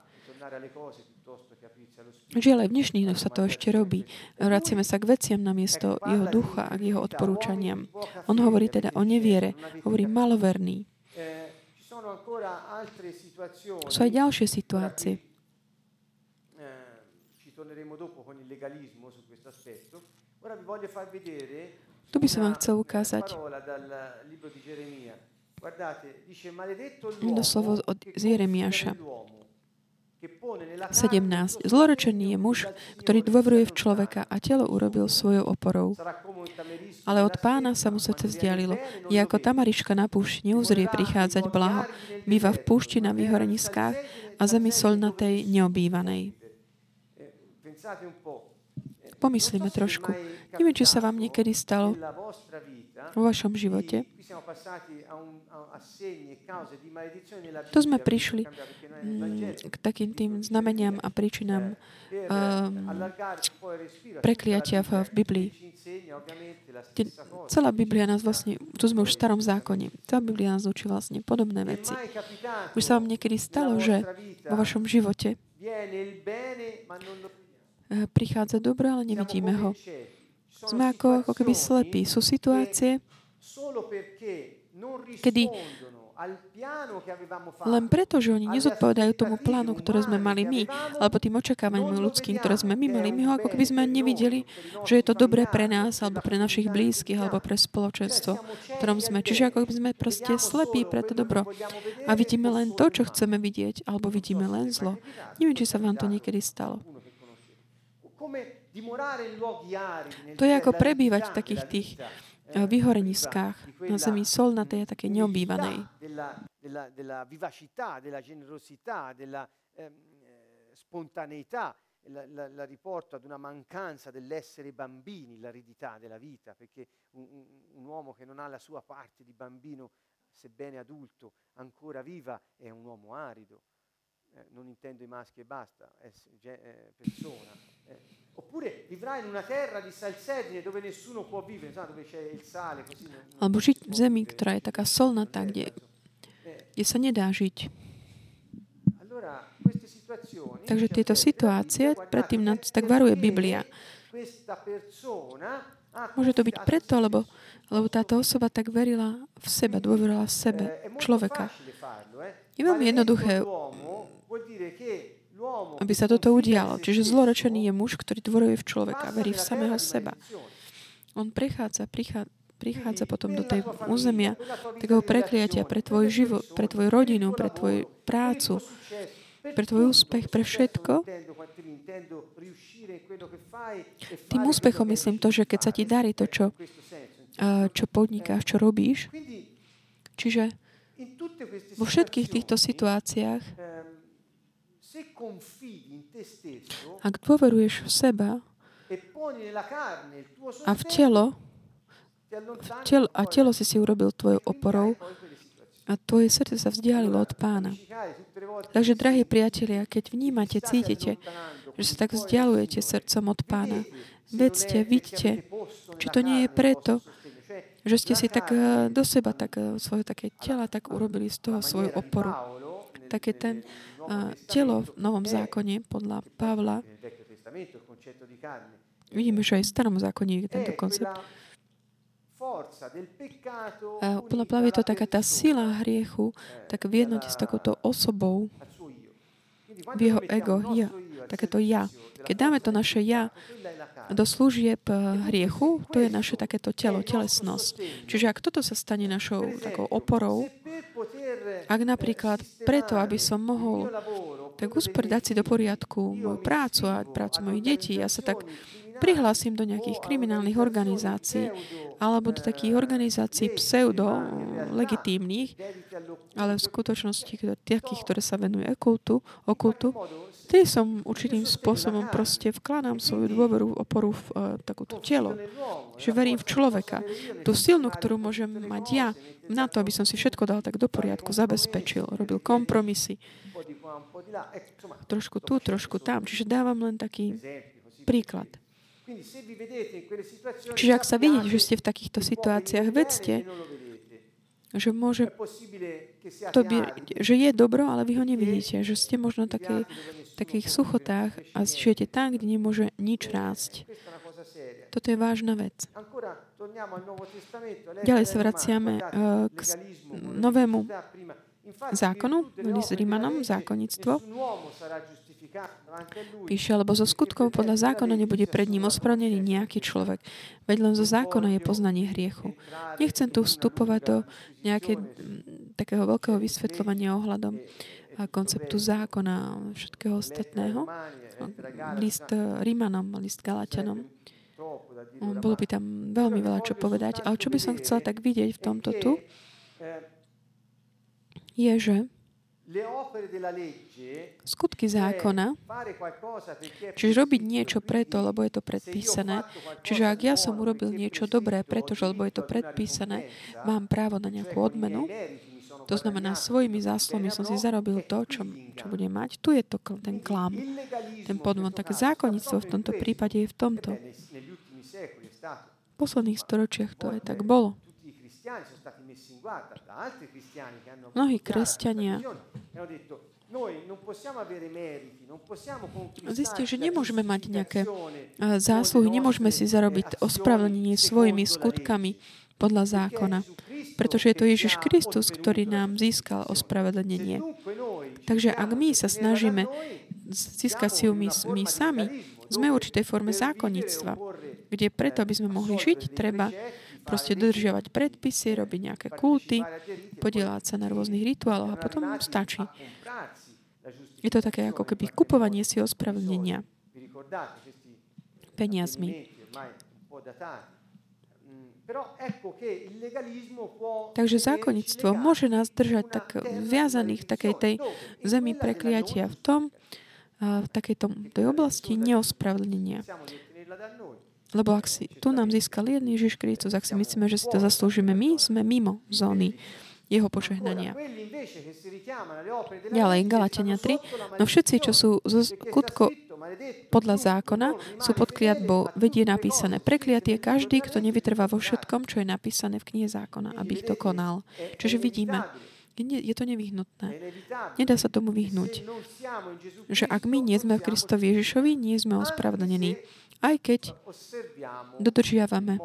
Žiaľ, aj v dnešných dňoch sa to ešte robí. Vraciame sa k veciam na miesto jeho ducha a k jeho odporúčaniam. On hovorí teda o neviere. Hovorí maloverný. Sú aj ďalšie situácie. Tu by som vám chcel ukázať Jedno slovo od, Jeremiáša. 17. Zlorečený je muž, ktorý dôveruje v človeka a telo urobil svojou oporou. Ale od pána sa mu srdce vzdialilo. Je ako tamariška na púšť, neuzrie prichádzať blaho. Býva v púšti na vyhoreniskách a zemi solnatej neobývanej. Pomyslíme trošku. Neviem, či sa vám niekedy stalo vo vašom živote, tu sme prišli mm, k takým tým znameniam a príčinám um, prekliatia v, v Biblii. Celá Biblia nás vlastne, tu sme už v starom zákone, celá Biblia nás učí vlastne podobné veci. Už sa vám niekedy stalo, že vo vašom živote eh, prichádza dobro, ale nevidíme ho. Sme ako, ako keby slepí. Sú situácie, kedy len preto, že oni nezodpovedajú tomu plánu, ktoré sme mali my, alebo tým očakávaniam ľudským, ktoré sme my mali, my ho ako keby sme nevideli, že je to dobré pre nás, alebo pre našich blízkych, alebo pre spoločenstvo, v ktorom sme. Čiže ako keby sme proste slepí pre to dobro. A vidíme len to, čo chceme vidieť, alebo vidíme len zlo. Neviem, či sa vám to niekedy stalo. To je ako prebývať v takých tých vyhoreniskách na zemi solnatej a také neobývanej. Della, della vivacità, della generosità, della ehm, eh, spontaneità, la, la, la, riporto ad una mancanza dell'essere bambini, l'aridità della vita, perché un, un, un, uomo che non ha la sua parte di bambino, sebbene adulto, ancora viva, è un uomo arido. Eh, non intendo i maschi e basta, è, persona. Eh Oppure vivrai in una terra di salsedine dove nessuno può vivere, dove c'è il sale, così non, Alebo žiť v zemi, ktorá je taká solnatá, kde, kde sa nedá žiť. Takže tieto situácie, predtým nás tak varuje Biblia. Môže to byť preto, lebo, lebo táto osoba tak verila v seba, dôverila v sebe, človeka. Je veľmi jednoduché aby sa toto udialo. Čiže zlorečený je muž, ktorý dvoruje v človeka, verí v samého seba. On prechádza, prichádza, prichádza potom do tej územia takého prekliatia pre tvoj život, pre tvoju rodinu, pre tvoju prácu, pre tvoj úspech, pre všetko. Tým úspechom myslím to, že keď sa ti darí to, čo, čo podnikáš, čo robíš, čiže vo všetkých týchto situáciách ak dôveruješ v seba e a v telo, v telo a telo si si urobil tvojou oporou a tvoje srdce sa vzdialilo od pána. Takže, drahí priatelia, keď vnímate, cítite, že sa tak vzdialujete srdcom od pána, vedzte, vidíte, či to nie je preto, že ste si tak eh, do seba, tak eh, svoje také tela tak urobili z toho svoju oporu. Také ten, telo v Novom zákone podľa Pavla, vidíme, že aj v Starom zákone je tento koncept. Podľa Pavla je to taká tá sila hriechu, tak v jednote s takouto osobou, v jeho ego, ja, takéto ja. Keď dáme to naše ja do služieb eh, hriechu, to je naše takéto telo, telesnosť. Čiže ak toto sa stane našou takou oporou, ak napríklad preto, aby som mohol tak usporiadať si do poriadku moju prácu a prácu mojich detí, ja sa tak prihlásim do nejakých kriminálnych organizácií alebo do takých organizácií pseudo legitímnych, ale v skutočnosti takých, ktoré sa venujú okultu, okultu Vtedy som určitým spôsobom proste vkladám svoju dôveru, oporu v uh, takúto telo. Že verím v človeka. Tú silnú, ktorú môžem mať ja, na to, aby som si všetko dal tak do poriadku, zabezpečil, robil kompromisy. Trošku tu, trošku tam. Čiže dávam len taký príklad. Čiže ak sa vidíte, že ste v takýchto situáciách, vedzte, že môže to by, že je dobro, ale vy ho nevidíte. Že ste možno také, takých suchotách a žijete tam, kde nemôže nič rásť. Toto je vážna vec. Ďalej sa vraciame uh, k novému zákonu, s Rímanom, zákonnictvo. Píše, lebo zo skutkov podľa zákona nebude pred ním ospravedlnený nejaký človek, veď len zo zákona je poznanie hriechu. Nechcem tu vstupovať do nejaké takého veľkého vysvetľovania ohľadom konceptu zákona a všetkého ostatného. List Rímanom, list Galatianom. Bolo by tam veľmi veľa čo povedať, ale čo by som chcela tak vidieť v tomto tu, je, že skutky zákona, čiže robiť niečo preto, lebo je to predpísané. Čiže ak ja som urobil niečo dobré, pretože lebo je to predpísané, mám právo na nejakú odmenu, to znamená, svojimi záslovmi som si zarobil to, čo, čo budem mať. Tu je to ten klam, ten podvod. Tak zákonnictvo v tomto prípade je v tomto. V posledných storočiach to aj tak bolo. Mnohí kresťania Zistíte, že nemôžeme mať nejaké zásluhy, nemôžeme si zarobiť ospravedlnenie svojimi skutkami podľa zákona, pretože je to Ježiš Kristus, ktorý nám získal ospravedlnenie. Takže ak my sa snažíme získať si my, my sami, sme v určitej forme zákonníctva, kde preto, aby sme mohli žiť, treba proste dodržiavať predpisy, robiť nejaké kulty, podielať sa na rôznych rituáloch a potom stačí. Je to také ako keby kupovanie si ospravedlnenia peniazmi. Takže zákonnictvo môže nás držať tak viazaných v takej tej zemi prekliatia v tom, v takej tom, tej oblasti neospravedlnenia. Lebo ak si tu nám získal jeden Ježiš Kristus, ak si myslíme, že si to zaslúžime my, sme mimo zóny jeho požehnania. Ďalej, Galatania 3. No všetci, čo sú zo skutko podľa zákona, sú pod kliatbou. Vedie napísané. Prekliat je každý, kto nevytrvá vo všetkom, čo je napísané v knihe zákona, aby ich to konal. Čiže vidíme, je to nevyhnutné. Nedá sa tomu vyhnúť. Že ak my nie sme v Kristovi Ježišovi, nie sme ospravedlnení aj keď dodržiavame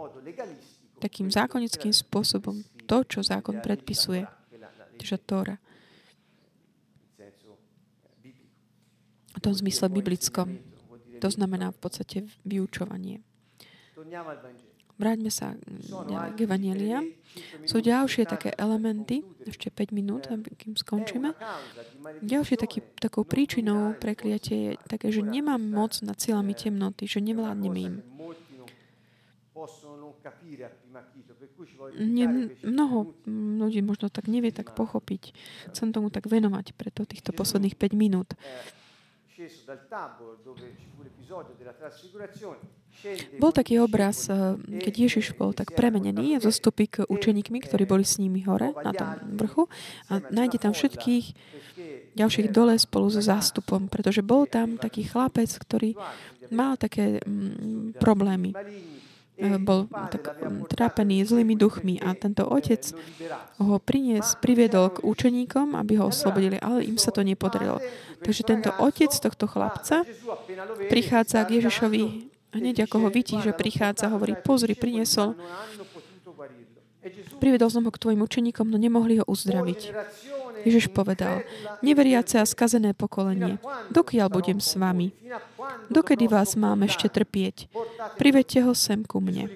takým zákonickým spôsobom to, čo zákon predpisuje, čiže Tóra. V tom zmysle biblickom. To znamená v podstate vyučovanie. Vráťme sa k Evangeliam. Sú ďalšie také elementy, ešte 5 minút, kým skončíme. Ďalšie taký, takou príčinou prekliatie je také, že nemám moc nad silami temnoty, že nevládneme im. Nie, mnoho ľudí možno tak nevie tak pochopiť. Chcem tomu tak venovať preto týchto posledných 5 minút. Bol taký obraz, eh, keď Ježiš bol tak premenený a zostupí k učeníkmi, ktorí boli s nimi hore na tom vrchu a nájde tam všetkých ďalších dole spolu so zástupom, pretože bol tam taký chlapec, ktorý mal také mm, problémy. Eh, bol tak mm, trápený zlými duchmi a tento otec ho prinies, priviedol k učeníkom, aby ho oslobodili, ale im sa to nepodarilo. Takže tento otec tohto chlapca prichádza k Ježišovi hneď ako ho vidí, že prichádza, hovorí, pozri, priniesol. Privedol som ho k tvojim učeníkom, no nemohli ho uzdraviť. Ježiš povedal, neveriace a skazené pokolenie, dokiaľ budem s vami? Dokedy vás mám ešte trpieť? Privedte ho sem ku mne.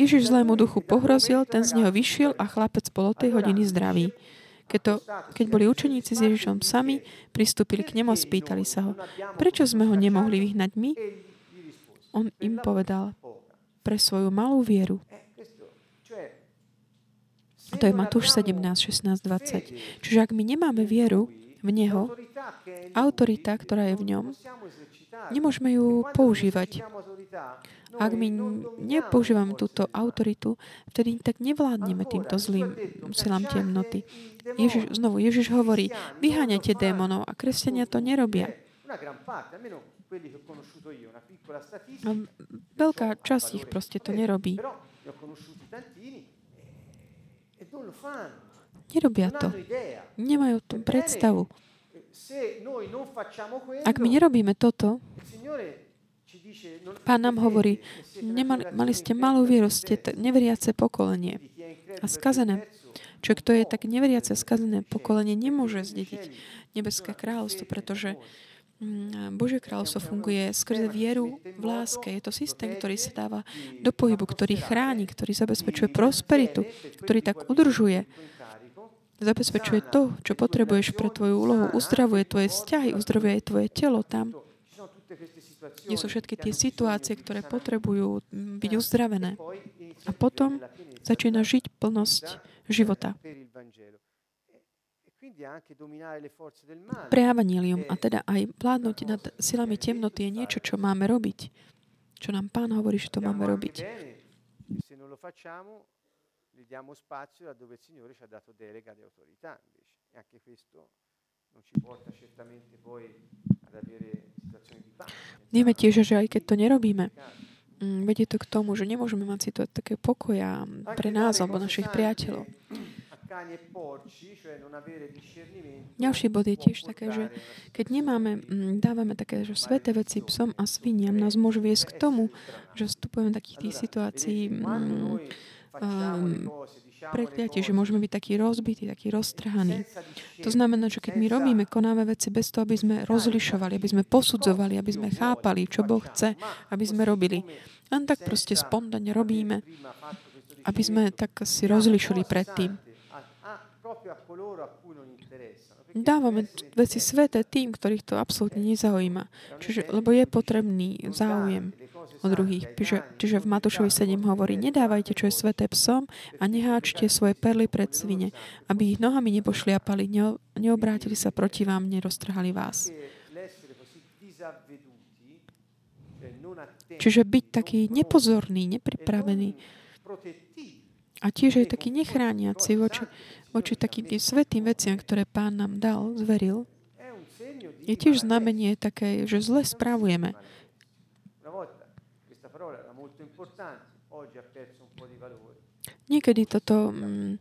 Ježiš zlému duchu pohrozil, ten z neho vyšiel a chlapec bol od tej hodiny zdravý. Keď, to, keď boli učeníci s Ježišom sami, pristúpili k nemu a spýtali sa ho, prečo sme ho nemohli vyhnať my? On im povedal, pre svoju malú vieru. A to je Matúš 17, 16, 20. Čiže ak my nemáme vieru v Neho, autorita, ktorá je v ňom, nemôžeme ju používať. Ak my nepoužívame túto autoritu, vtedy tak nevládneme týmto zlým silám temnoty. Ježiš, znovu, Ježiš hovorí, vyháňate démonov a kresťania to nerobia. Veľká časť ich proste to nerobí. Nerobia to. Nemajú tú predstavu. Ak my nerobíme toto, Pán nám hovorí, nemali, mali ste malú vieru, ste t- neveriace pokolenie a skazené. Čo kto je tak neveriace skazené pokolenie, nemôže zdediť nebeské kráľovstvo, pretože Božie kráľovstvo funguje skrze vieru v láske. Je to systém, ktorý sa dáva do pohybu, ktorý chráni, ktorý zabezpečuje prosperitu, ktorý tak udržuje zabezpečuje to, čo potrebuješ pre tvoju úlohu, uzdravuje tvoje vzťahy, uzdravuje aj tvoje telo tam, nie sú všetky tie situácie, ktoré potrebujú byť uzdravené. A potom začína žiť plnosť života. Pre Evangelium a teda aj vládnuť nad silami temnoty je niečo, čo máme robiť. Čo nám Pán hovorí, že to máme robiť. E Vieme tiež, že aj keď to nerobíme, mm, vedie to k tomu, že nemôžeme mať si to také pokoja pre nás alebo našich priateľov. Ďalší bod je tiež také, že keď nemáme, mm, dávame také, že sveté veci psom a sviniam, nás môže viesť k tomu, že vstupujeme do takých tých situácií um, prekliatie, že môžeme byť takí rozbití, takí roztrhaní. To znamená, že keď my robíme, konáme veci bez toho, aby sme rozlišovali, aby sme posudzovali, aby sme chápali, čo Boh chce, aby sme robili. Len tak proste spontánne robíme, aby sme tak si rozlišili predtým. Dávame veci sveté tým, ktorých to absolútne nezaujíma. Čiže, lebo je potrebný záujem o druhých. Čiže, čiže v Matúšovi 7 hovorí, nedávajte, čo je sveté psom a neháčte svoje perly pred svine, aby ich nohami nepošliapali, neobrátili sa proti vám, neroztrhali vás. Čiže byť taký nepozorný, nepripravený a tiež aj taký nechrániaci voči, voči takým tým svetým veciam, ktoré pán nám dal, zveril, je tiež znamenie také, že zle správujeme. Niekedy toto, mm,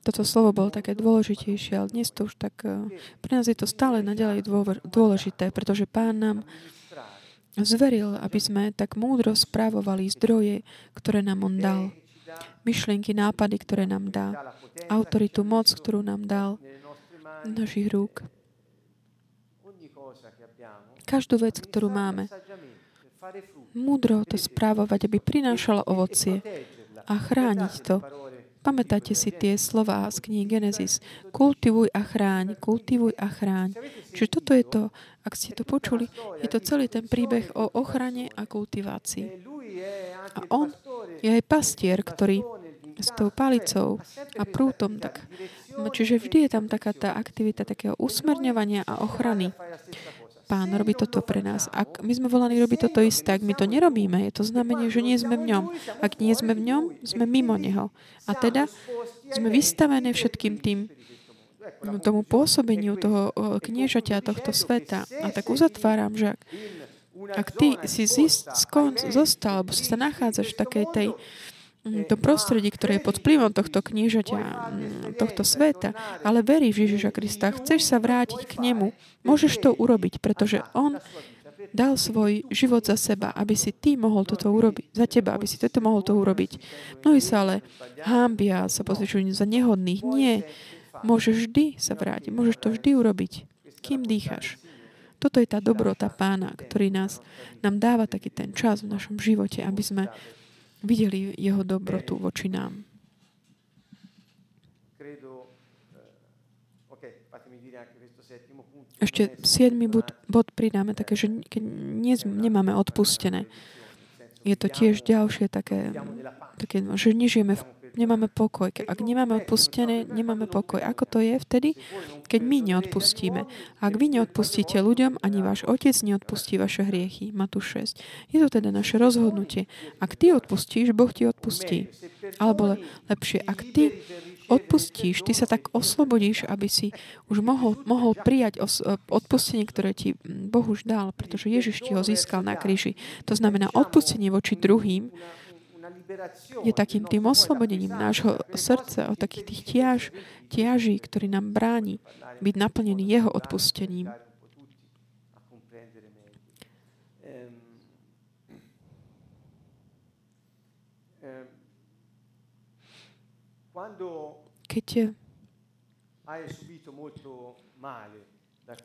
toto slovo bolo také dôležitejšie, ale dnes to už tak... Eh, pre nás je to stále naďalej dôležité, pretože Pán nám zveril, aby sme tak múdro správovali zdroje, ktoré nám On dal. Myšlienky, nápady, ktoré nám dá. Autoritu, moc, ktorú nám dal našich rúk. Každú vec, ktorú máme, múdro to správovať, aby prinášalo ovocie a chrániť to. Pamätáte si tie slova z knihy Genesis. Kultivuj a chráň, kultivuj a chráň. Čiže toto je to, ak ste to počuli, je to celý ten príbeh o ochrane a kultivácii. A on je aj pastier, ktorý s tou palicou a prútom, tak, čiže vždy je tam taká tá aktivita takého usmerňovania a ochrany. Pán robí toto pre nás. Ak my sme volaní robiť toto isté, ak my to nerobíme, je to znamenie, že nie sme v ňom. Ak nie sme v ňom, sme mimo Neho. A teda sme vystavené všetkým tým no, tomu pôsobeniu toho kniežaťa tohto sveta. A tak uzatváram, že ak, ak ty si zist, skon, zostal, alebo sa nachádzaš v takej tej to prostredí, ktoré je pod vplyvom tohto kniežaťa, tohto sveta, ale veríš Ježiša Krista, chceš sa vrátiť k nemu, môžeš to urobiť, pretože on dal svoj život za seba, aby si ty mohol toto urobiť, za teba, aby si toto mohol to urobiť. Mnohí sa ale hámbia, sa pozričujú za nehodných. Nie, môžeš vždy sa vrátiť, môžeš to vždy urobiť, kým dýcháš. Toto je tá dobrota pána, ktorý nás, nám dáva taký ten čas v našom živote, aby sme videli jeho dobrotu voči nám. Ešte siedmy bod, bod pridáme také, že keď nie, nemáme odpustené, je to tiež ďalšie také, také že nežijeme v nemáme pokoj. Ak nemáme odpustené, nemáme pokoj. Ako to je vtedy, keď my neodpustíme? Ak vy neodpustíte ľuďom, ani váš otec neodpustí vaše hriechy. Matúš 6. Je to teda naše rozhodnutie. Ak ty odpustíš, Boh ti odpustí. Alebo lepšie, ak ty odpustíš, ty sa tak oslobodíš, aby si už mohol, mohol prijať os, odpustenie, ktoré ti Boh už dal, pretože Ježiš ti ho získal na kríži. To znamená odpustenie voči druhým, je takým tým oslobodením nášho srdca od takých tých tiaž, tiaží, ktorý nám bráni byť naplnený jeho odpustením. Keď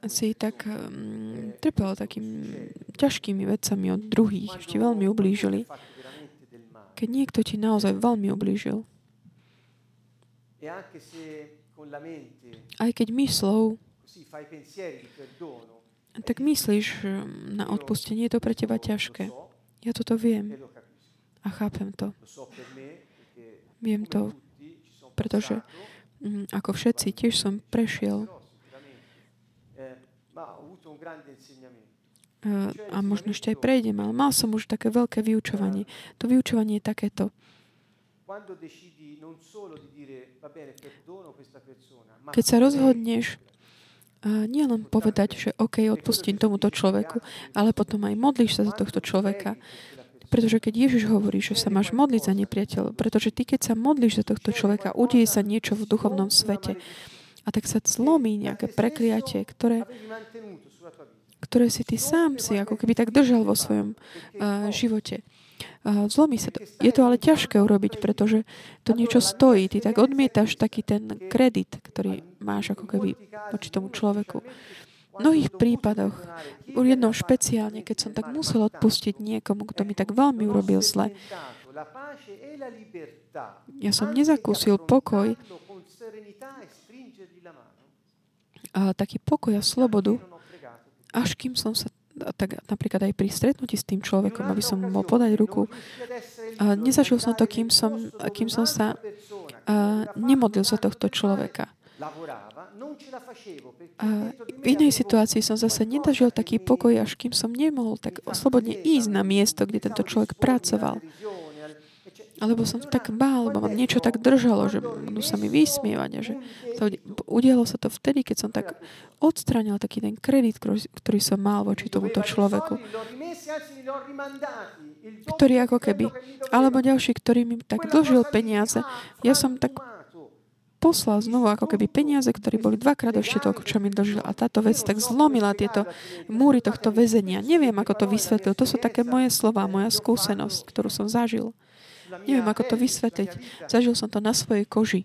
si tak um, trpel takým ťažkými vecami od druhých, ešte veľmi ublížili, keď niekto ti naozaj veľmi ublížil. E Aj keď myslou tak myslíš na odpustenie, je to pre teba ťažké. Ja toto viem a chápem to. Viem to, pretože mm, ako všetci, tiež som prešiel a možno ešte aj prejdem, ale mal som už také veľké vyučovanie. To vyučovanie je takéto. Keď sa rozhodneš nie len povedať, že OK, odpustím tomuto človeku, ale potom aj modlíš sa za tohto človeka, Pretože keď Ježiš hovorí, že sa máš modliť za nepriateľ, pretože ty, keď sa modlíš za tohto človeka, udieje sa niečo v duchovnom svete. A tak sa zlomí nejaké prekliatie, ktoré, ktoré si ty sám si ako keby tak držal vo svojom uh, živote. Uh, zlomí sa to. Je to ale ťažké urobiť, pretože to niečo stojí. Ty tak odmietaš taký ten kredit, ktorý máš ako keby voči tomu človeku. V mnohých prípadoch, v jednom špeciálne, keď som tak musel odpustiť niekomu, kto mi tak veľmi urobil zle, ja som nezakúsil pokoj a taký pokoj a slobodu, až kým som sa tak napríklad aj pri stretnutí s tým človekom, aby som mohol podať ruku. A nezažil som to, kým som, kým som sa a, nemodlil za tohto človeka. A v inej situácii som zase nedažil taký pokoj, až kým som nemohol tak slobodne ísť na miesto, kde tento človek pracoval. Alebo som tak bál, lebo ma niečo tak držalo, že budú sa mi vysmievať. A že to, udialo sa to vtedy, keď som tak odstranil taký ten kredit, ktorý, som mal voči tomuto človeku. Ktorý ako keby, alebo ďalší, ktorý mi tak dlžil peniaze. Ja som tak poslal znovu ako keby peniaze, ktoré boli dvakrát ešte toľko, čo mi dlžil. A táto vec tak zlomila tieto múry tohto väzenia. Neviem, ako to vysvetlil. To sú také moje slova, moja skúsenosť, ktorú som zažil. Neviem, ako to vysvetliť. Zažil som to na svojej koži.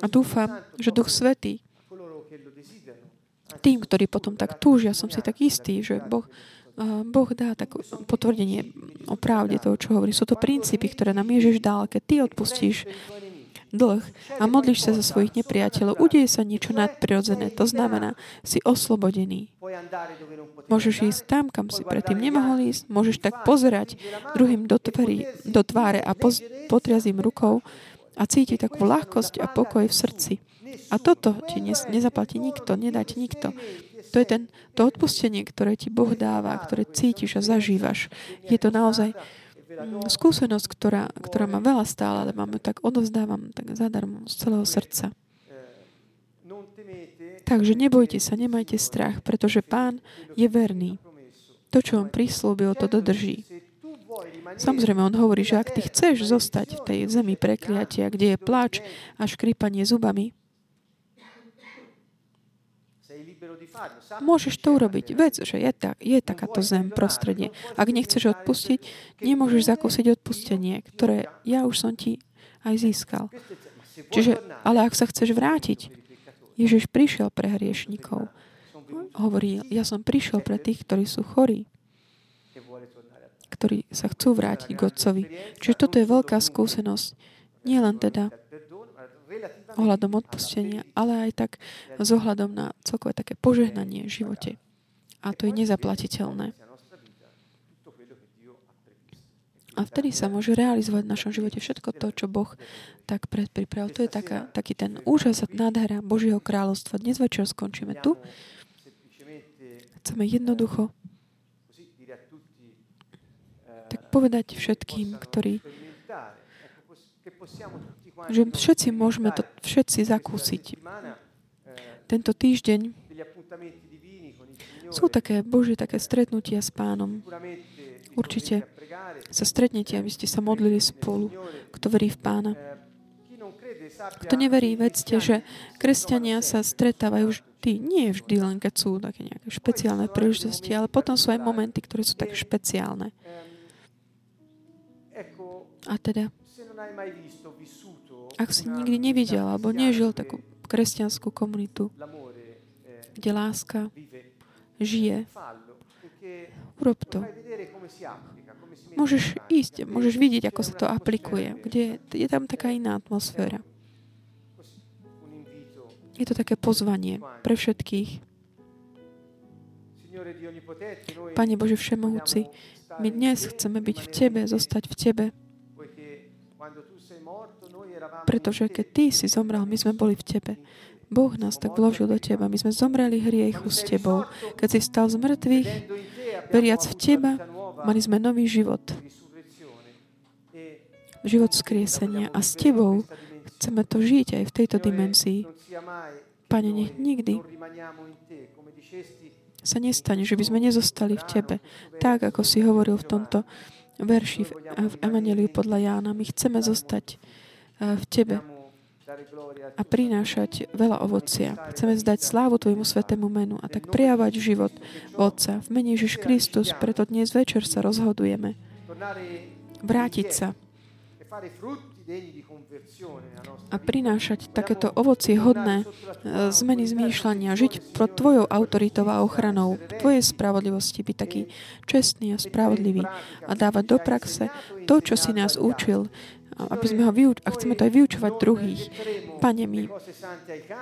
A dúfam, že Duch Svetý tým, ktorí potom tak túžia, som si tak istý, že Boh, boh dá tak potvrdenie o pravde toho, čo hovorí. Sú to princípy, ktoré nám Ježiš dal. Keď ty odpustíš dlh a modlíš sa za svojich nepriateľov, udeje sa niečo nadprirodzené. To znamená, si oslobodený. Môžeš ísť tam, kam si predtým nemohol ísť, môžeš tak pozerať druhým do, tvári, do tváre a poz, potriať im rukou a cítiť takú ľahkosť a pokoj v srdci. A toto ti ne, nezaplatí nikto, nedá ti nikto. To je ten, to odpustenie, ktoré ti Boh dáva, ktoré cítiš a zažívaš. Je to naozaj skúsenosť, ktorá, ktorá má veľa stála, ale mám ju tak odovzdávam tak zadarmo z celého srdca. Takže nebojte sa, nemajte strach, pretože Pán je verný. To, čo on prislúbil, to dodrží. Samozrejme, on hovorí, že ak ty chceš zostať v tej zemi prekliatia, kde je plač a škrípanie zubami, Môžeš to urobiť. Vec, že je, tak, je takáto zem, prostredie. Ak nechceš odpustiť, nemôžeš zakúsiť odpustenie, ktoré ja už som ti aj získal. Čiže, ale ak sa chceš vrátiť, Ježiš prišiel pre hriešnikov. Hovorí, ja som prišiel pre tých, ktorí sú chorí, ktorí sa chcú vrátiť k Otcovi. Čiže toto je veľká skúsenosť. Nie len teda ohľadom odpustenia, ale aj tak s ohľadom na celkové také požehnanie v živote. A to je nezaplatiteľné. A vtedy sa môže realizovať v našom živote všetko to, čo Boh tak predpripravil. To je taká, taký ten úžas a nádhera Božieho kráľovstva. Dnes večer skončíme tu. Chceme jednoducho tak povedať všetkým, ktorí že všetci môžeme to všetci zakúsiť. Tento týždeň sú také Božie také stretnutia s pánom. Určite sa stretnete, aby ste sa modlili spolu, kto verí v pána. Kto neverí, vedzte, že kresťania sa stretávajú vždy, nie vždy len keď sú také nejaké špeciálne príležitosti, ale potom sú aj momenty, ktoré sú také špeciálne. A teda, ak si nikdy nevidel alebo nežil takú kresťanskú komunitu, kde láska žije, urob to. Môžeš ísť, môžeš vidieť, ako sa to aplikuje, kde je tam taká iná atmosféra. Je to také pozvanie pre všetkých. Pane Bože Všemohúci, my dnes chceme byť v Tebe, zostať v Tebe. Pretože keď Ty si zomrel, my sme boli v Tebe. Boh nás tak vložil do Teba. My sme zomreli hriechu s Tebou. Keď si stal z mŕtvych, veriac v Teba, mali sme nový život. Život skriesenia. A s Tebou chceme to žiť aj v tejto dimenzii. Pane, nech nikdy sa nestane, že by sme nezostali v Tebe. Tak, ako si hovoril v tomto verši v, Evangeliu podľa Jána. My chceme zostať v Tebe a prinášať veľa ovocia. Chceme zdať slávu Tvojmu svetému menu a tak prijavať život Otca. V mene Ježiš Kristus, preto dnes večer sa rozhodujeme vrátiť sa a prinášať takéto ovocie hodné e, zmeny zmýšľania, žiť pro Tvojou autoritou a ochranou, Tvojej spravodlivosti, byť taký čestný a spravodlivý a dávať do praxe to, čo si nás učil, aby sme ho vyuč- a chceme to aj vyučovať druhých. Pane, my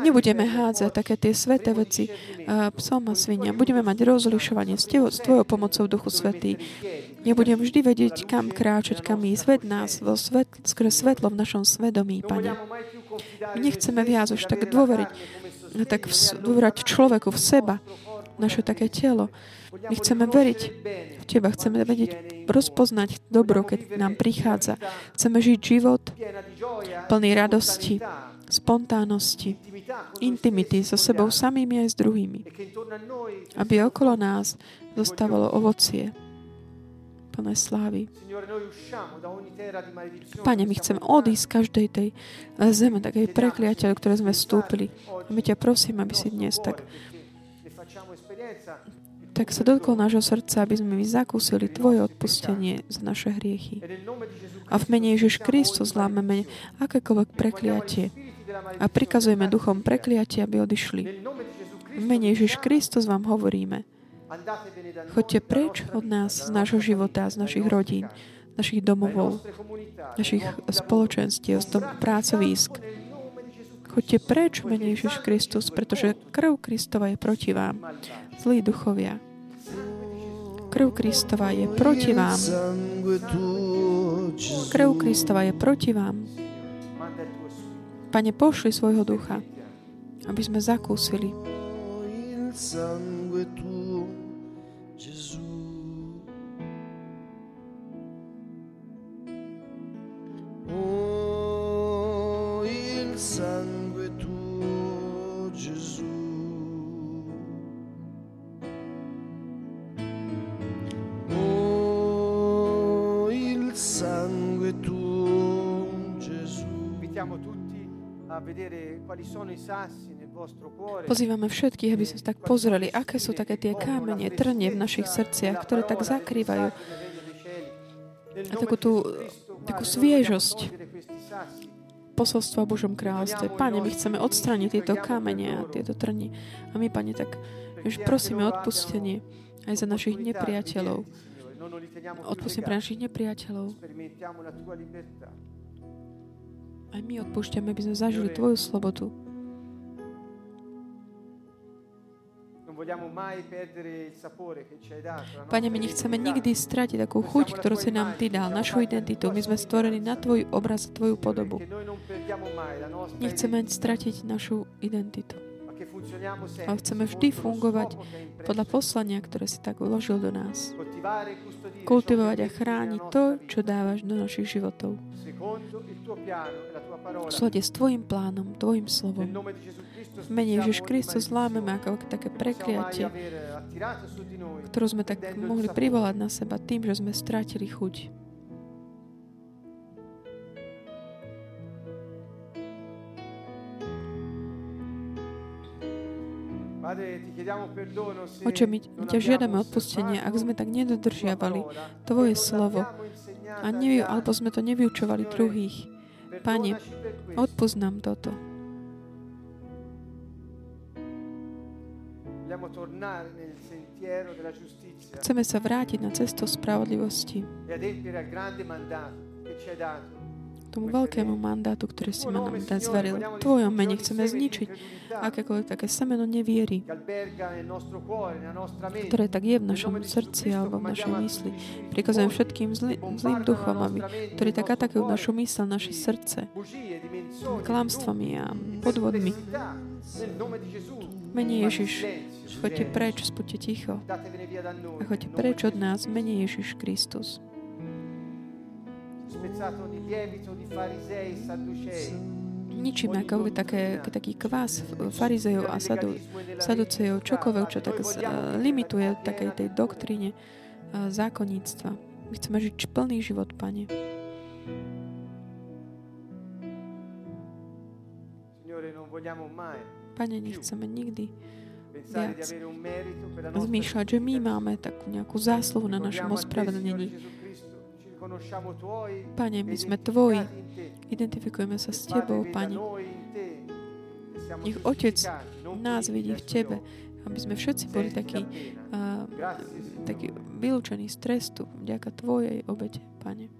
nebudeme hádzať také tie sveté veci uh, psom a svinia. Budeme mať rozlišovanie s, teho, s Tvojou pomocou Duchu Svetý. Nebudem vždy vedieť, kam kráčať, kam ísť. Ved nás vo svetl, skôr svetlo v našom svedomí, Pane. My nechceme viac už tak dôveriť, tak v, dôverať človeku, v seba, naše také telo. My chceme veriť v Teba, chceme vedieť, rozpoznať dobro, keď nám prichádza. Chceme žiť život plný radosti, spontánnosti, intimity so sebou samými aj s druhými. Aby okolo nás zostávalo ovocie plné slávy. Pane, my chceme odísť z každej tej zeme, takej prekliateľ, ktoré sme vstúpili. A my ťa prosím, aby si dnes tak tak sa dotkol nášho srdca, aby sme my zakúsili Tvoje odpustenie za naše hriechy. A v mene Ježiš Kristus zlámeme akékoľvek prekliatie a prikazujeme duchom prekliatie, aby odišli. V mene Ježiš Kristus vám hovoríme. Choďte preč od nás, z nášho života, z našich rodín, našich domovov, našich spoločenstiev, z pracovísk. Choďte preč v mene Ježiš Kristus, pretože krv Kristova je proti vám. Zlí duchovia. Krv Kristova je proti vám. Krv Kristova je proti vám. Pane, pošli svojho ducha, aby sme zakúsili. Oh, Pozývame všetkých, aby sme tak pozreli, aké sú také tie kámene, trnie v našich srdciach, ktoré tak zakrývajú. a takú tú takú sviežosť. posolstva o Božom kráľstve. Pane, my chceme odstrániť tieto kamene a tieto trni. A my, Pane, tak už prosíme odpustenie aj za našich nepriateľov. Odpustenie pre našich nepriateľov. Aj my odpúšťame, aby sme zažili Tvoju slobodu. Pane, my nechceme nikdy stratiť takú chuť, ktorú si nám Ty dal, našu identitu. My sme stvorení na Tvoj obraz, Tvoju podobu. Nechceme stratiť našu identitu. Ale chceme vždy fungovať podľa poslania, ktoré si tak vložil do nás. Kultivovať a chrániť to, čo dávaš do našich životov. V slade s Tvojim plánom, Tvojim slovom. V mene Ježiš Kristus zlámeme ako také prekliatie, ktorú sme tak mohli privolať na seba tým, že sme strátili chuť. Oče, my ťa žiadame odpustenie, ak sme tak nedodržiavali Tvoje slovo a nevy, alebo sme to nevyučovali druhých. Pane, nám toto. Chceme sa vrátiť na cestu spravodlivosti tomu veľkému mandátu, ktorý si ma nám zveril. V Tvojom mene chceme zničiť akékoľvek také semeno neviery, ktoré tak je v našom srdci alebo v našej mysli. Prikazujem všetkým zlý, zlým duchom, aby, ktorí tak atakujú našu mysl, naše srdce, klamstvami a podvodmi. Mene Ježiš, choďte preč, spuďte ticho. A choďte preč od nás, mene Ježiš Kristus spezzato di lievito di farisei e sadducei. ničím ako také, taký kvás farizejov a sadu, saducejov, čokoľvek, čo tak z, uh, limituje takej tej doktríne uh, zákonníctva. My chceme žiť plný život, Pane. Pane, nechceme nikdy viac zmýšľať, že my máme takú nejakú zásluhu na našom ospravedlnení. Pane, my sme Tvoji. Identifikujeme sa s Tebou, Pane. Nech Otec nás vidí v Tebe, aby sme všetci boli takí, uh, takí vylúčení z trestu vďaka Tvojej obete, Pane.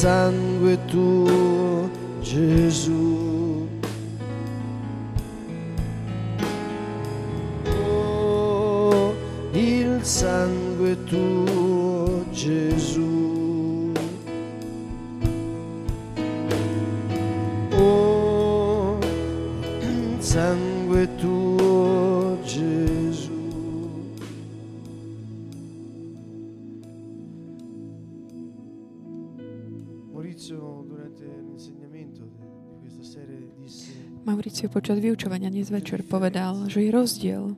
sangue tuo, Mauricio počas vyučovania dnes večer povedal, že je rozdiel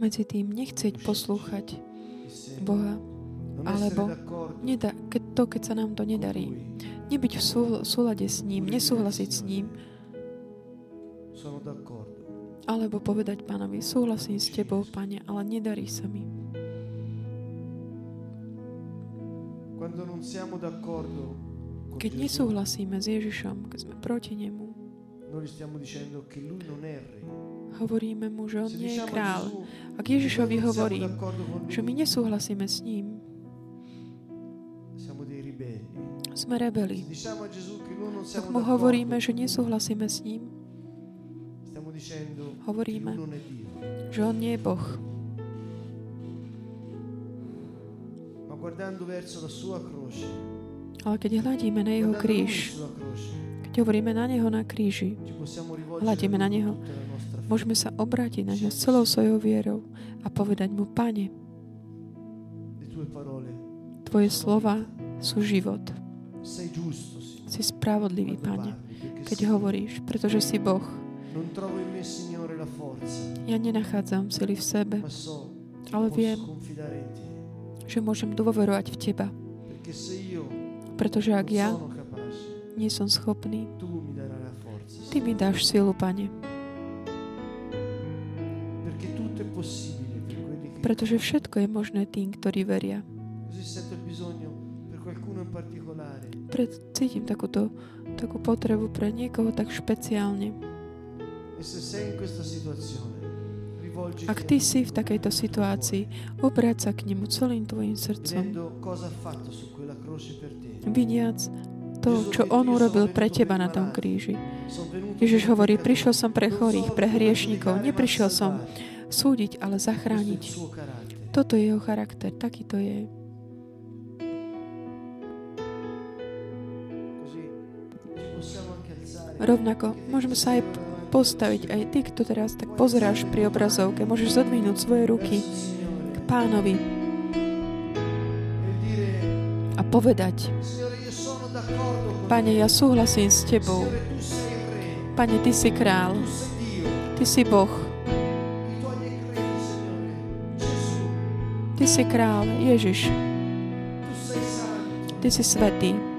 medzi tým nechceť poslúchať Boha, alebo neda, keď to, keď sa nám to nedarí. Nebyť v sú- súlade s ním, nesúhlasiť s ním, alebo povedať pánovi, súhlasím s tebou, pane, ale nedarí sa mi. quando non siamo d'accordo Keď nesúhlasíme s Ježišom, keď sme proti nemu, hovoríme mu, že on nie je král. Ak Ježišovi hovorím, že my nesúhlasíme s ním, sme rebeli. Ak mu hovoríme, že nesúhlasíme s ním, hovoríme, že on nie je Boh. guardando verso la sua croce Ale keď hľadíme na jeho kríž, keď hovoríme na neho na kríži, hľadíme na neho, môžeme sa obrátiť na neho s celou svojou vierou a povedať mu, Pane, Tvoje slova sú život. Si spravodlivý, Pane, keď hovoríš, pretože si Boh. Ja nenachádzam sily v sebe, Ale viem. že môžem dôverovať v Teba. Pretože ak ja nie som schopný, Ty mi dáš silu, Pane. Pretože všetko je možné tým, ktorí veria. Pred, cítim takúto, takú potrebu pre niekoho tak špeciálne. Ak ty si v takejto situácii, obráť sa k nemu celým tvojim srdcom, vidiac to, čo on urobil pre teba na tom kríži. Ježiš hovorí, prišiel som pre chorých, pre hriešnikov, neprišiel som súdiť, ale zachrániť. Toto je jeho charakter, taký to je. Rovnako môžeme sa aj postaviť, aj ty, kto teraz tak pozeráš pri obrazovke, môžeš zodvihnúť svoje ruky k pánovi a povedať, Pane, ja súhlasím s Tebou. Pane, Ty si král. Ty si Boh. Ty si král, Ježiš. Ty si svetý.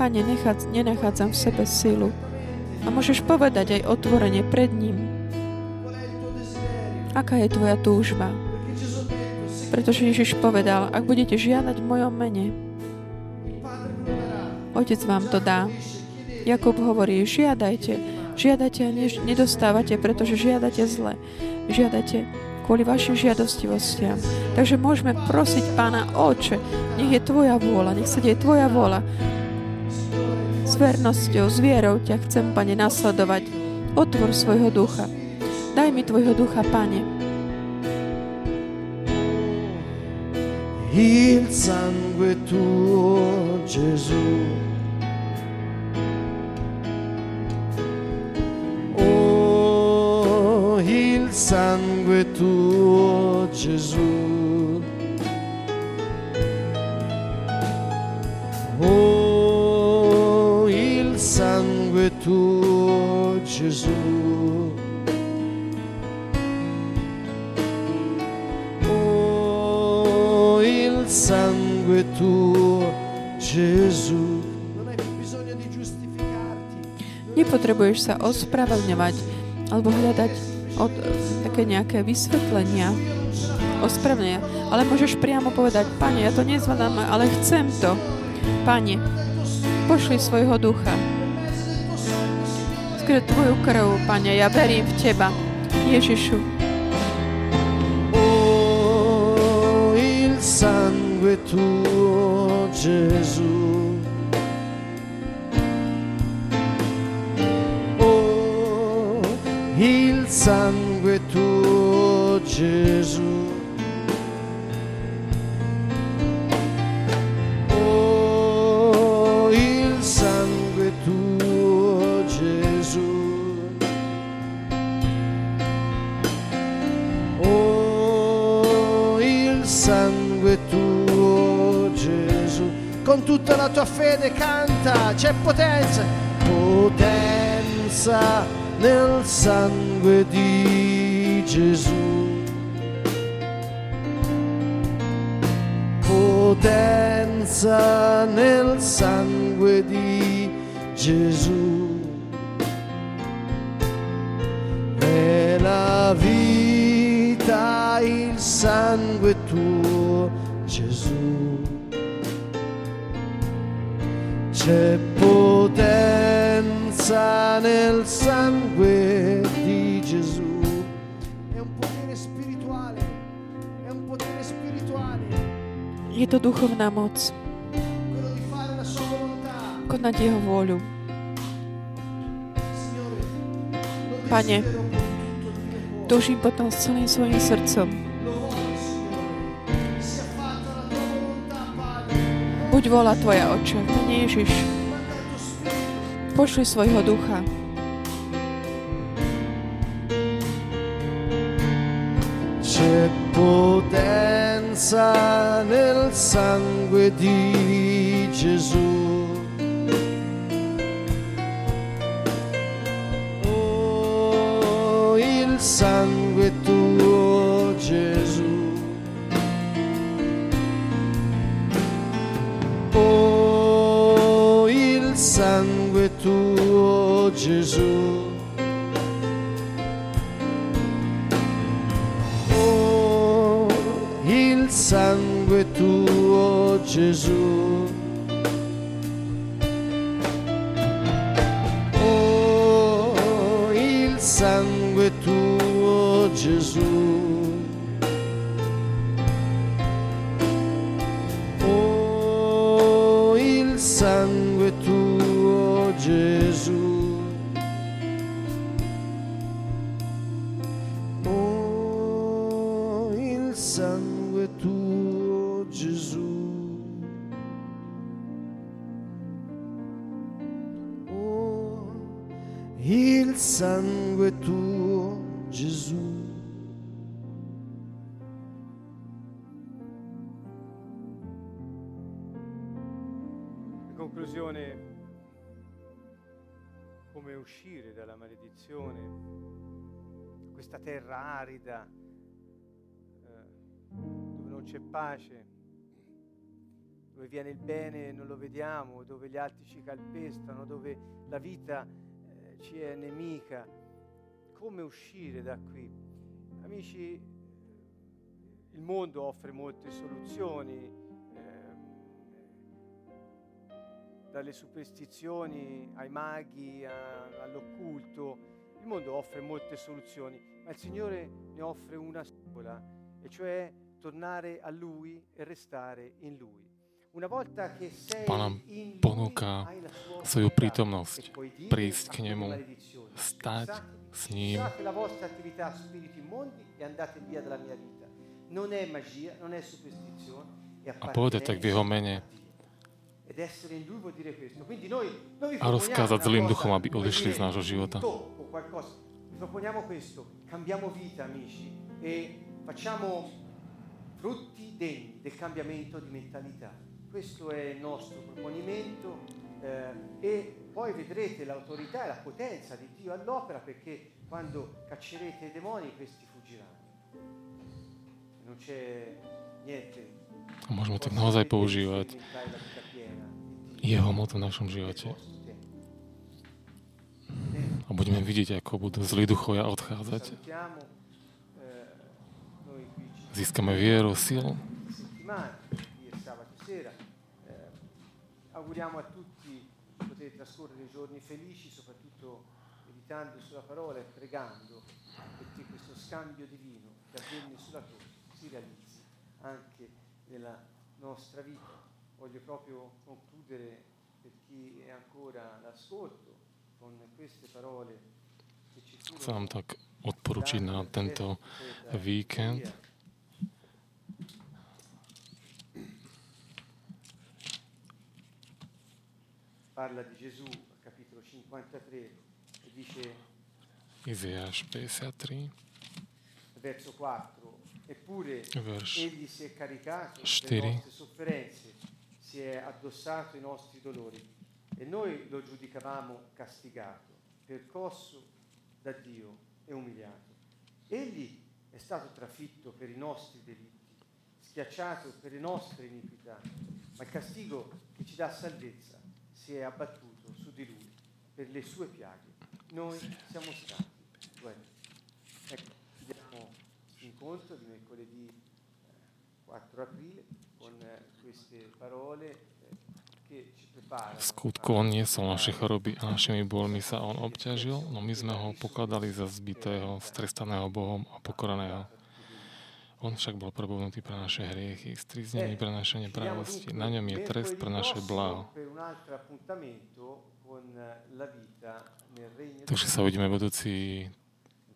Pane, nenachádzam v sebe silu. A môžeš povedať aj otvorene pred ním. Aká je tvoja túžba? Pretože Ježiš povedal, ak budete žiadať v mojom mene, Otec vám to dá. Jakub hovorí, žiadajte, žiadajte a nedostávate, pretože žiadate zle. Žiadate kvôli vašim žiadostivostiam. Takže môžeme prosiť Pána, Oče, nech je Tvoja vôľa, nech sa deje Tvoja vôľa. Vernosťou, s vierou ťa chcem, Pane, nasledovať. Otvor svojho ducha. Daj mi Tvojho ducha, Pane. Il sangue tuo, Gesù. Oh, il sangue tuo, Gesù. Gesù. Oh, il sangue tuo, Gesù. Giustificarti. Nepotrebuješ sa ospravedlňovať alebo hľadať od, také nejaké vysvetlenia, ospravedlenia, ale môžeš priamo povedať, Pane, ja to nezvládam, ale chcem to. Pane, pošli svojho ducha. Skrze Tvoju krv, Pane, ja verím v Teba. Ježišu, Oh, il sangue tuo, Gesù. Oh, il sangue tuo, Gesù. Tutta la tua fede canta, c'è potenza, potenza nel sangue di Gesù. Potenza nel sangue di Gesù. È la vita, il sangue C'è potenza nel sangue di Gesù. È un potere spirituale, è un potere spirituale, je to duchovná moc. quello di fare la sua volontà. Konať Jeho vôľu. Pane. Túžim potom s celým svojim srdcom. Buď vola Tvoja, Oče. Pane Ježiš, pošli svojho ducha. C'è potenza nel sangue di Gesù. Tuo, maledizione, questa terra arida, eh, dove non c'è pace, dove viene il bene e non lo vediamo, dove gli altri ci calpestano, dove la vita eh, ci è nemica. Come uscire da qui? Amici, il mondo offre molte soluzioni, dalle superstizioni ai maghi, a, all'occulto. Il mondo offre molte soluzioni, ma il Signore ne offre una sola, e cioè tornare a Lui e restare in Lui. Una volta che sei Pán in Lui, ponúka svoju prítomnosť, e prísť k nemu, stať s ním. cessate la vostra attività spiriti immondi e andate via dalla mia vita. Non è magia, non è superstizione, è a povedať tak v jeho mene a rozkázať zlým duchom, aby odišli z nášho života. proponiamo questo, cambiamo vita amici e facciamo frutti degni del cambiamento di mentalità. Questo è il nostro proponimento eh, e poi vedrete l'autorità e la potenza di Dio all'opera perché quando caccerete i demoni questi fuggiranno. Non c'è niente. môžeme tak naozaj používať jeho moc v našom živote. A budeme vidieť, ako budú zlí duchovia odchádzať. Získame vieru, silu auguriamo a tutti poter trascorrere giorni felici, soprattutto meditando sulla parola e pregando perché questo scambio divino che avvenne sulla croce si realizzi anche nella nostra vita. Voglio proprio concludere per chi è ancora all'ascolto con queste parole che vám tak odporučiť na tento víkend. parla di Gesù capitolo 53 e dice Iziáš 53, verso 4 eppure verš egli si è caricato delle nostre sofferenze si è addossato i nostri dolori. E noi lo giudicavamo castigato percosso da Dio e umiliato. Egli è stato trafitto per i nostri delitti schiacciato per le nostre iniquità ma il castigo che ci dà salvezza si è abbattuto su di lui per le sue piaghe. Noi siamo stati guariti. Ecco, chiudiamo l'incontro di mercoledì eh, 4 aprile eh, eh. V skutku on niesol naše choroby a našimi bôľmi sa on obťažil, no my sme ho pokladali za zbitého, strestaného Bohom a pokoraného. On však bol probudnutý pre naše hriechy, striznený pre naše nepravosti. Na ňom je trest pre naše blaho. Takže sa uvidíme budúci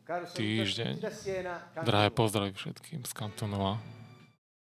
týždeň. Drahé pozdravy všetkým z Kantonova.